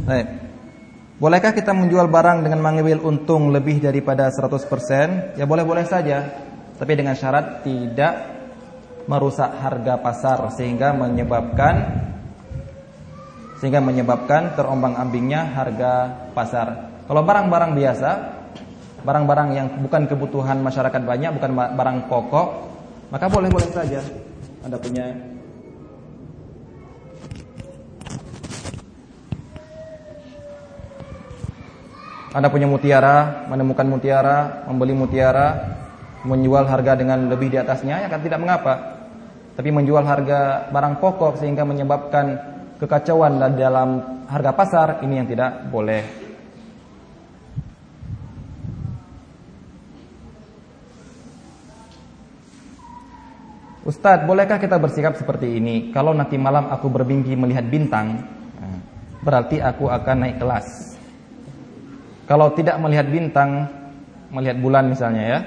Baik. Bolehkah kita menjual barang dengan mengambil untung lebih daripada 100%? Ya boleh-boleh saja, tapi dengan syarat tidak merusak harga pasar sehingga menyebabkan sehingga menyebabkan terombang-ambingnya harga pasar. Kalau barang-barang biasa barang-barang yang bukan kebutuhan masyarakat banyak, bukan barang pokok, maka boleh-boleh saja Anda punya Anda punya mutiara, menemukan mutiara, membeli mutiara, menjual harga dengan lebih di atasnya, ya kan tidak mengapa. Tapi menjual harga barang pokok sehingga menyebabkan kekacauan dalam harga pasar, ini yang tidak boleh. Ustadz, bolehkah kita bersikap seperti ini? Kalau nanti malam aku bermimpi melihat bintang, berarti aku akan naik kelas. Kalau tidak melihat bintang, melihat bulan misalnya ya,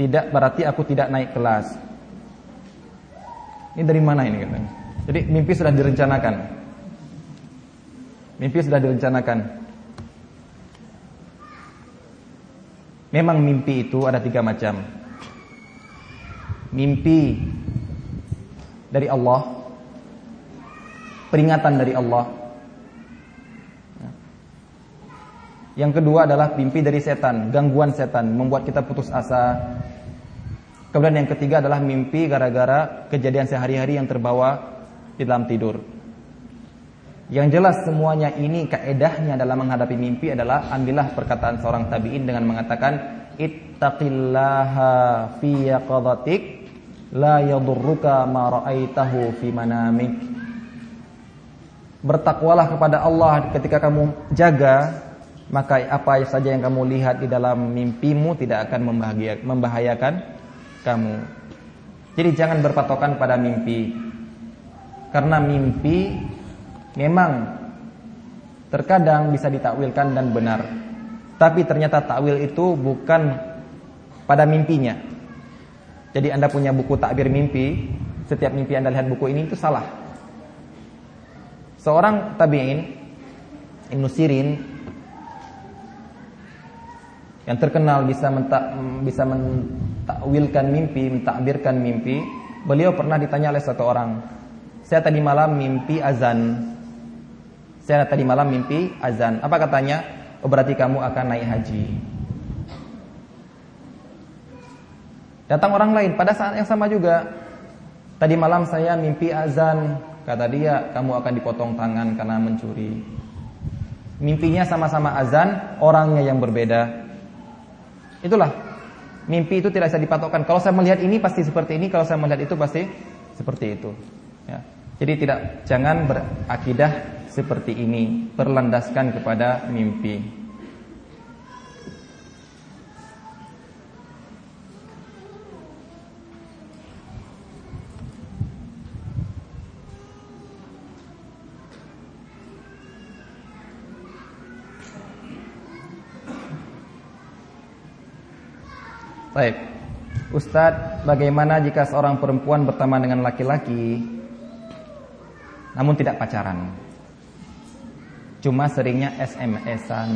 tidak berarti aku tidak naik kelas. Ini dari mana ini katanya? Jadi mimpi sudah direncanakan. Mimpi sudah direncanakan. Memang mimpi itu ada tiga macam mimpi dari Allah, peringatan dari Allah. Yang kedua adalah mimpi dari setan, gangguan setan, membuat kita putus asa. Kemudian yang ketiga adalah mimpi gara-gara kejadian sehari-hari yang terbawa di dalam tidur. Yang jelas semuanya ini kaedahnya dalam menghadapi mimpi adalah ambillah perkataan seorang tabi'in dengan mengatakan ittaqillaha fi yaqadhatik la yadurruka ma ra'aitahu fi manamik. Bertakwalah kepada Allah ketika kamu jaga maka apa saja yang kamu lihat di dalam mimpimu tidak akan membahayakan kamu. Jadi jangan berpatokan pada mimpi. Karena mimpi memang terkadang bisa ditakwilkan dan benar. Tapi ternyata takwil itu bukan pada mimpinya jadi Anda punya buku takbir mimpi, setiap mimpi Anda lihat buku ini itu salah. Seorang tabi'in Ibn Sirin yang terkenal bisa mentak, bisa mentakwilkan mimpi, mentakbirkan mimpi, beliau pernah ditanya oleh satu orang, "Saya tadi malam mimpi azan." Saya tadi malam mimpi azan. Apa katanya? Oh, berarti kamu akan naik haji. Datang orang lain pada saat yang sama juga. Tadi malam saya mimpi azan, kata dia, kamu akan dipotong tangan karena mencuri. Mimpinya sama-sama azan, orangnya yang berbeda. Itulah mimpi itu tidak bisa dipatokkan. Kalau saya melihat ini pasti seperti ini, kalau saya melihat itu pasti seperti itu. Ya. Jadi tidak jangan berakidah seperti ini, berlandaskan kepada mimpi. Baik. Ustadz, bagaimana jika seorang perempuan berteman dengan laki-laki namun tidak pacaran? Cuma seringnya SMS-an.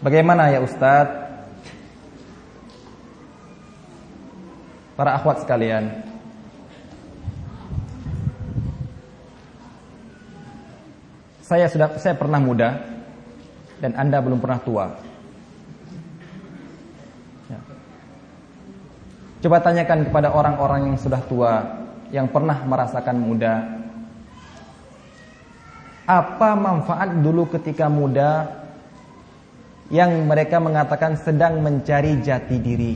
Bagaimana ya Ustadz? Para akhwat sekalian, saya sudah saya pernah muda dan Anda belum pernah tua. Ya. Coba tanyakan kepada orang-orang yang sudah tua, yang pernah merasakan muda. Apa manfaat dulu ketika muda yang mereka mengatakan sedang mencari jati diri?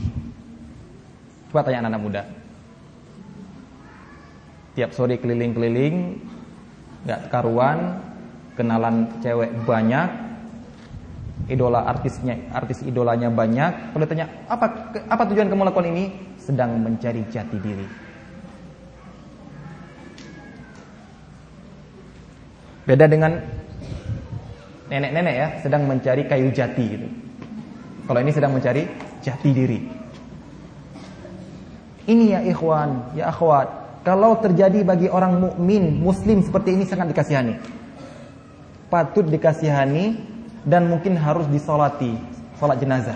Coba tanya anak-anak muda. Tiap sore keliling-keliling, gak karuan, kenalan cewek banyak, idola artisnya, artis idolanya banyak. Kalau ditanya, apa apa tujuan kamu lakukan ini? Sedang mencari jati diri. Beda dengan nenek-nenek ya, sedang mencari kayu jati gitu. Kalau ini sedang mencari jati diri. Ini ya ikhwan, ya akhwat, kalau terjadi bagi orang mukmin, muslim seperti ini sangat dikasihani. Patut dikasihani dan mungkin harus disolati sholat jenazah.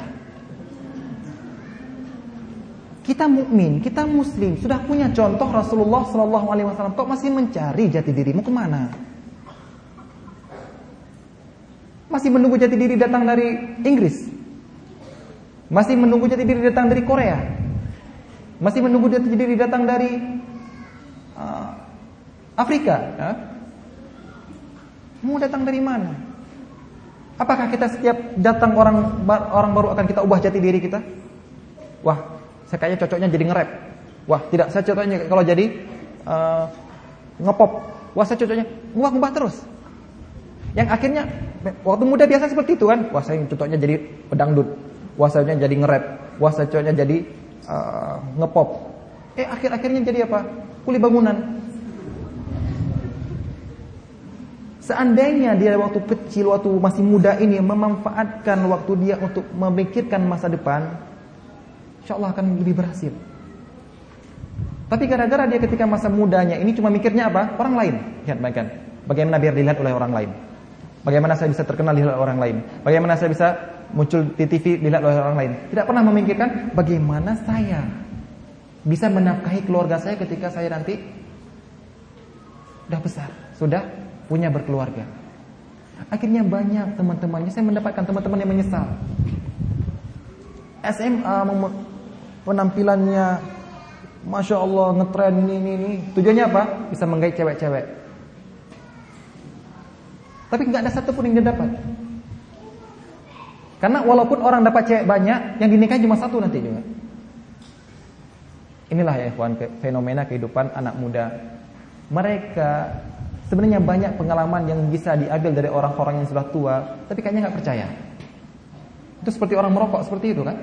Kita mukmin, kita muslim, sudah punya contoh Rasulullah Shallallahu Alaihi Wasallam. Kok masih mencari jati dirimu ke mana? Masih menunggu jati diri datang dari Inggris? Masih menunggu jati diri datang dari Korea? Masih menunggu jati diri datang dari uh, Afrika? Ya? Mau datang dari mana? Apakah kita setiap datang orang orang baru akan kita ubah jati diri kita? Wah, saya kayaknya cocoknya jadi nge-rap. Wah, tidak, saya cocoknya kalau jadi uh, ngepop. Wah, saya cocoknya ngubah-ngubah terus. Yang akhirnya waktu muda biasa seperti itu kan. Wah, saya cocoknya jadi pedangdut. Wah, saya jadi nge-rap. Wah, saya cocoknya jadi uh, ngepop. Eh, akhir-akhirnya jadi apa? Kuli bangunan. Seandainya dia waktu kecil, waktu masih muda ini memanfaatkan waktu dia untuk memikirkan masa depan, insya Allah akan lebih berhasil. Tapi gara-gara dia ketika masa mudanya ini cuma mikirnya apa? Orang lain. Lihat bagian. Bagaimana biar dilihat oleh orang lain? Bagaimana saya bisa terkenal dilihat oleh orang lain? Bagaimana saya bisa muncul di TV dilihat oleh orang lain? Tidak pernah memikirkan bagaimana saya bisa menafkahi keluarga saya ketika saya nanti sudah besar, sudah punya berkeluarga. Akhirnya banyak teman-temannya saya mendapatkan teman-teman yang menyesal. SMA penampilannya Masya Allah ngetren ini, ini, ini. Tujuannya apa? Bisa menggait cewek-cewek. Tapi nggak ada satu pun yang dia dapat. Karena walaupun orang dapat cewek banyak, yang dinikahi cuma satu nanti juga. Inilah ya ikhwan fenomena kehidupan anak muda. Mereka Sebenarnya banyak pengalaman yang bisa diambil dari orang-orang yang sudah tua, tapi kayaknya nggak percaya. Itu seperti orang merokok seperti itu kan?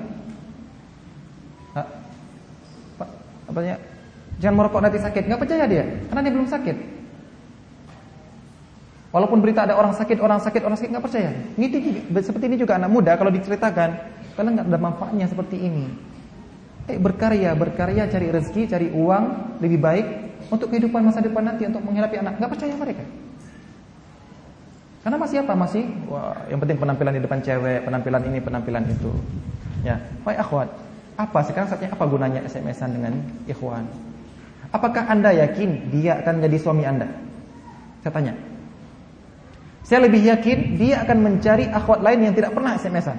Pak, apa ya? Jangan merokok nanti sakit, nggak percaya dia, karena dia belum sakit. Walaupun berita ada orang sakit, orang sakit, orang sakit nggak percaya. Ini seperti ini juga anak muda kalau diceritakan, karena nggak ada manfaatnya seperti ini. Eh berkarya, berkarya cari rezeki, cari uang lebih baik untuk kehidupan masa depan nanti untuk menghadapi anak. Nggak percaya mereka. Karena masih apa? Masih wah, yang penting penampilan di depan cewek, penampilan ini, penampilan itu. Ya, baik akhwat. Apa sekarang saatnya apa gunanya SMS-an dengan ikhwan? Apakah Anda yakin dia akan jadi suami Anda? Saya tanya. Saya lebih yakin dia akan mencari akhwat lain yang tidak pernah SMS-an.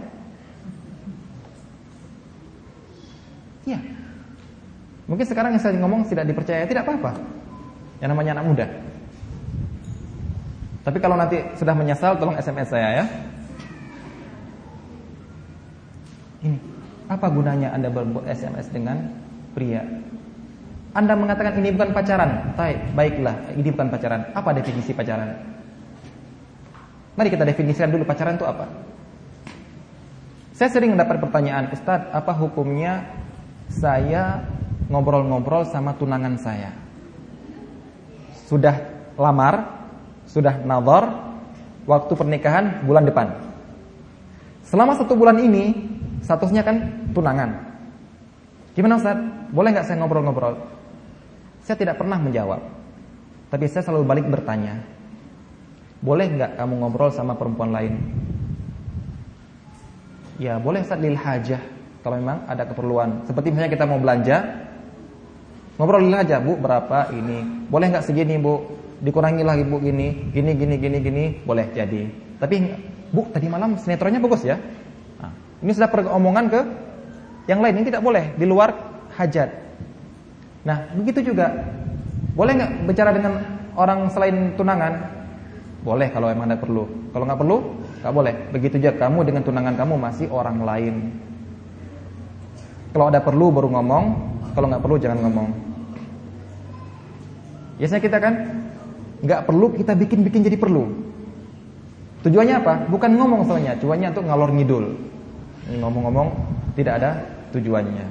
Iya. Mungkin sekarang yang saya ngomong tidak dipercaya, tidak apa-apa. Yang namanya anak muda. Tapi kalau nanti sudah menyesal, tolong SMS saya ya. Ini, apa gunanya Anda berbuat SMS dengan pria? Anda mengatakan ini bukan pacaran. Baik, baiklah, ini bukan pacaran. Apa definisi pacaran? Mari kita definisikan dulu pacaran itu apa. Saya sering mendapat pertanyaan, Ustadz, apa hukumnya saya ngobrol-ngobrol sama tunangan saya? Sudah lamar, sudah nazar, waktu pernikahan bulan depan. Selama satu bulan ini, statusnya kan tunangan. Gimana Ustadz? Boleh nggak saya ngobrol-ngobrol? Saya tidak pernah menjawab. Tapi saya selalu balik bertanya, boleh nggak kamu ngobrol sama perempuan lain? Ya boleh saat lil hajah Kalau memang ada keperluan Seperti misalnya kita mau belanja Ngobrol lil hajah bu berapa ini? Boleh nggak segini bu? Dikurangi lagi bu gini Gini gini gini gini. Boleh jadi. Tapi bu tadi malam sinetronnya bagus ya? Nah, Ini sudah peromongan ke Yang lain ini tidak boleh. Di luar hajat. Nah begitu juga. Boleh nggak bicara dengan orang selain tunangan? Boleh kalau emang ada perlu. Kalau nggak perlu, nggak boleh. Begitu juga kamu dengan tunangan kamu masih orang lain. Kalau ada perlu baru ngomong, kalau nggak perlu jangan ngomong. Biasanya kita kan nggak perlu kita bikin-bikin jadi perlu. Tujuannya apa? Bukan ngomong soalnya, tujuannya untuk ngalor ngidul. Ngomong-ngomong tidak ada tujuannya.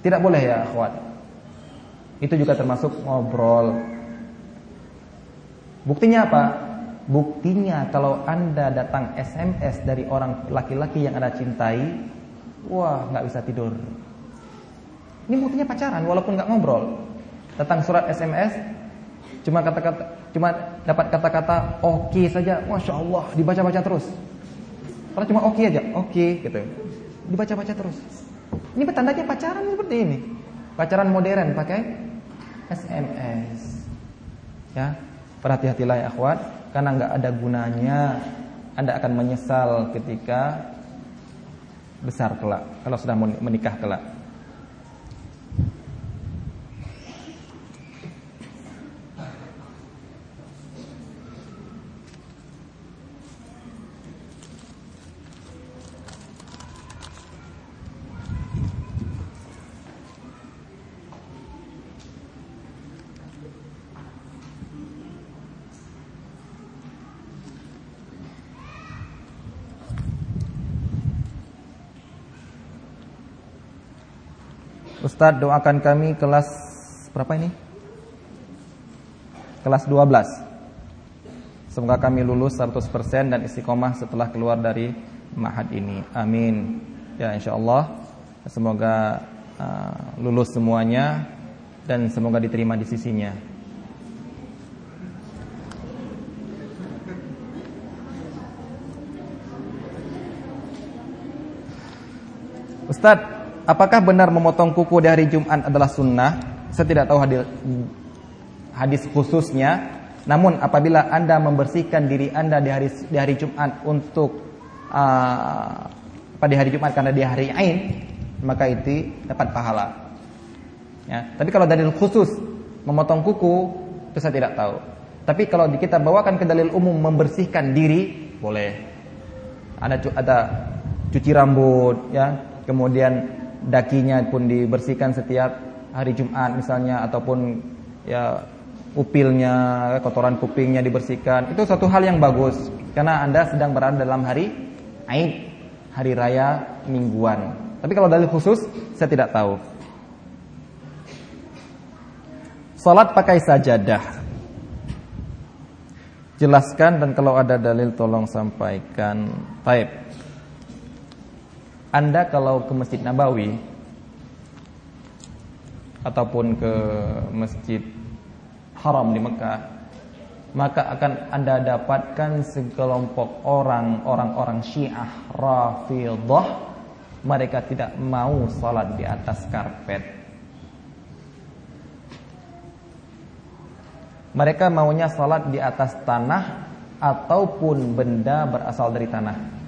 Tidak boleh ya, akhwat. Itu juga termasuk ngobrol. Buktinya apa? Buktinya kalau Anda datang SMS dari orang laki-laki yang Anda cintai, wah nggak bisa tidur. Ini buktinya pacaran walaupun nggak ngobrol. Datang surat SMS, cuma kata-kata, cuma dapat kata-kata oke okay saja, masya Allah dibaca-baca terus. Kalau cuma oke okay aja, oke okay, gitu, dibaca-baca terus. Ini petandanya pacaran seperti ini. Pacaran modern pakai SMS. Ya, berhati-hatilah ya akhwat karena nggak ada gunanya Anda akan menyesal ketika besar kelak kalau sudah menikah kelak. Ustadz doakan kami kelas berapa ini? Kelas 12 Semoga kami lulus 100% dan istiqomah setelah keluar dari mahad ini. Amin. Ya insya Allah Semoga uh, lulus semuanya Dan semoga diterima di sisinya. Ustadz Apakah benar memotong kuku di hari Jumat adalah sunnah? Saya tidak tahu hadis, hadis khususnya. Namun apabila anda membersihkan diri anda di hari di hari Jumat untuk uh, pada hari Jumat karena di hari Ain, maka itu dapat pahala. Ya, tapi kalau dalil khusus memotong kuku itu saya tidak tahu. Tapi kalau kita bawakan ke dalil umum membersihkan diri boleh. Ada ada cuci rambut ya, kemudian dakinya pun dibersihkan setiap hari Jumat misalnya ataupun ya upilnya, kotoran kupingnya dibersihkan. Itu satu hal yang bagus karena Anda sedang berada dalam hari Aid, hari raya mingguan. Tapi kalau dalil khusus saya tidak tahu. Salat pakai sajadah. Jelaskan dan kalau ada dalil tolong sampaikan. Taib. Anda kalau ke Masjid Nabawi ataupun ke Masjid Haram di Mekah, maka akan Anda dapatkan sekelompok orang orang-orang Syiah Rafidhah mereka tidak mau salat di atas karpet. Mereka maunya salat di atas tanah ataupun benda berasal dari tanah.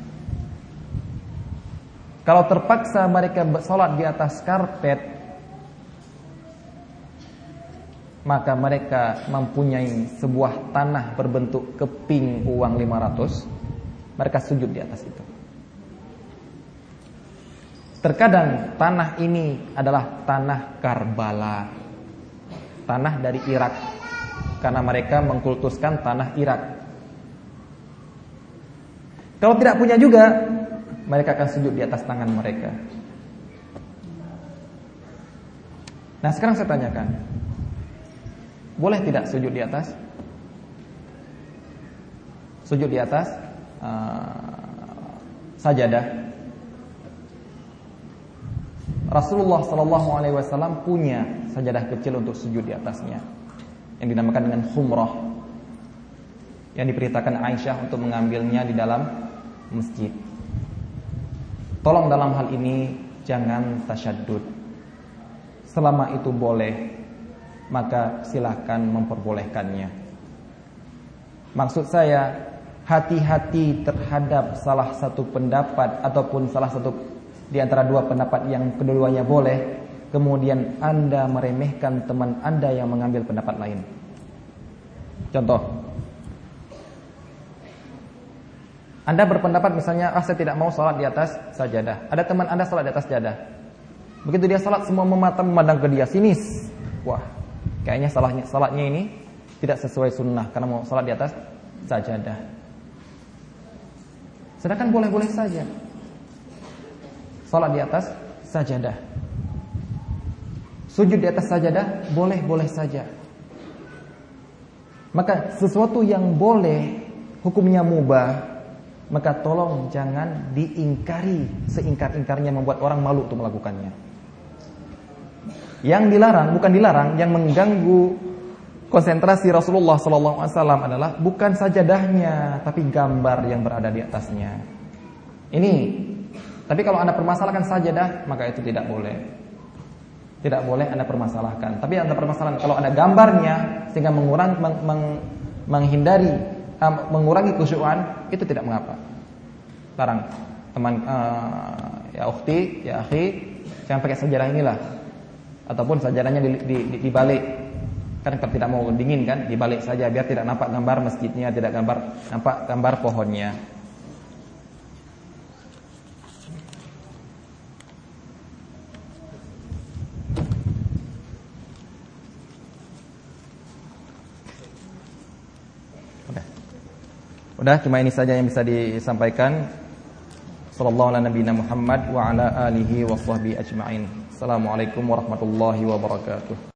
Kalau terpaksa mereka sholat di atas karpet, maka mereka mempunyai sebuah tanah berbentuk keping uang 500, mereka sujud di atas itu. Terkadang tanah ini adalah tanah Karbala, tanah dari Irak, karena mereka mengkultuskan tanah Irak. Kalau tidak punya juga, mereka akan sujud di atas tangan mereka. Nah sekarang saya tanyakan, boleh tidak sujud di atas? Sujud di atas uh, sajadah. Rasulullah Shallallahu Alaihi Wasallam punya sajadah kecil untuk sujud di atasnya, yang dinamakan dengan khumrah, yang diperintahkan Aisyah untuk mengambilnya di dalam masjid. Tolong dalam hal ini jangan tasyadud. Selama itu boleh, maka silahkan memperbolehkannya. Maksud saya, hati-hati terhadap salah satu pendapat ataupun salah satu di antara dua pendapat yang keduanya boleh, kemudian Anda meremehkan teman Anda yang mengambil pendapat lain. Contoh, Anda berpendapat misalnya, ah saya tidak mau sholat di atas sajadah. Ada teman Anda sholat di atas sajadah. Begitu dia sholat semua memata memandang ke dia sinis. Wah, kayaknya salahnya salatnya ini tidak sesuai sunnah karena mau sholat di atas sajadah. Sedangkan boleh-boleh saja. Sholat di atas sajadah. Sujud di atas sajadah boleh-boleh saja. Maka sesuatu yang boleh hukumnya mubah maka tolong jangan diingkari seingkar-ingkarnya membuat orang malu untuk melakukannya. Yang dilarang bukan dilarang, yang mengganggu konsentrasi Rasulullah SAW adalah bukan sajadahnya, tapi gambar yang berada di atasnya. Ini, tapi kalau anda permasalahkan sajadah, maka itu tidak boleh. Tidak boleh anda permasalahkan. Tapi anda permasalahkan kalau ada gambarnya sehingga mengurangi meng, meng, menghindari uh, mengurangi kesyuan itu tidak mengapa. Larang teman uh, ya ukhti, ya akhi, jangan pakai sejarah inilah. Ataupun sejarahnya di, di, di, di balik kan tidak mau dingin kan dibalik saja biar tidak nampak gambar masjidnya tidak gambar nampak gambar pohonnya Udah cuma ini saja yang bisa disampaikan. Sallallahu ala nabiyina Muhammad wa ala alihi wa sahbihi ajma'in. Assalamualaikum warahmatullahi wabarakatuh.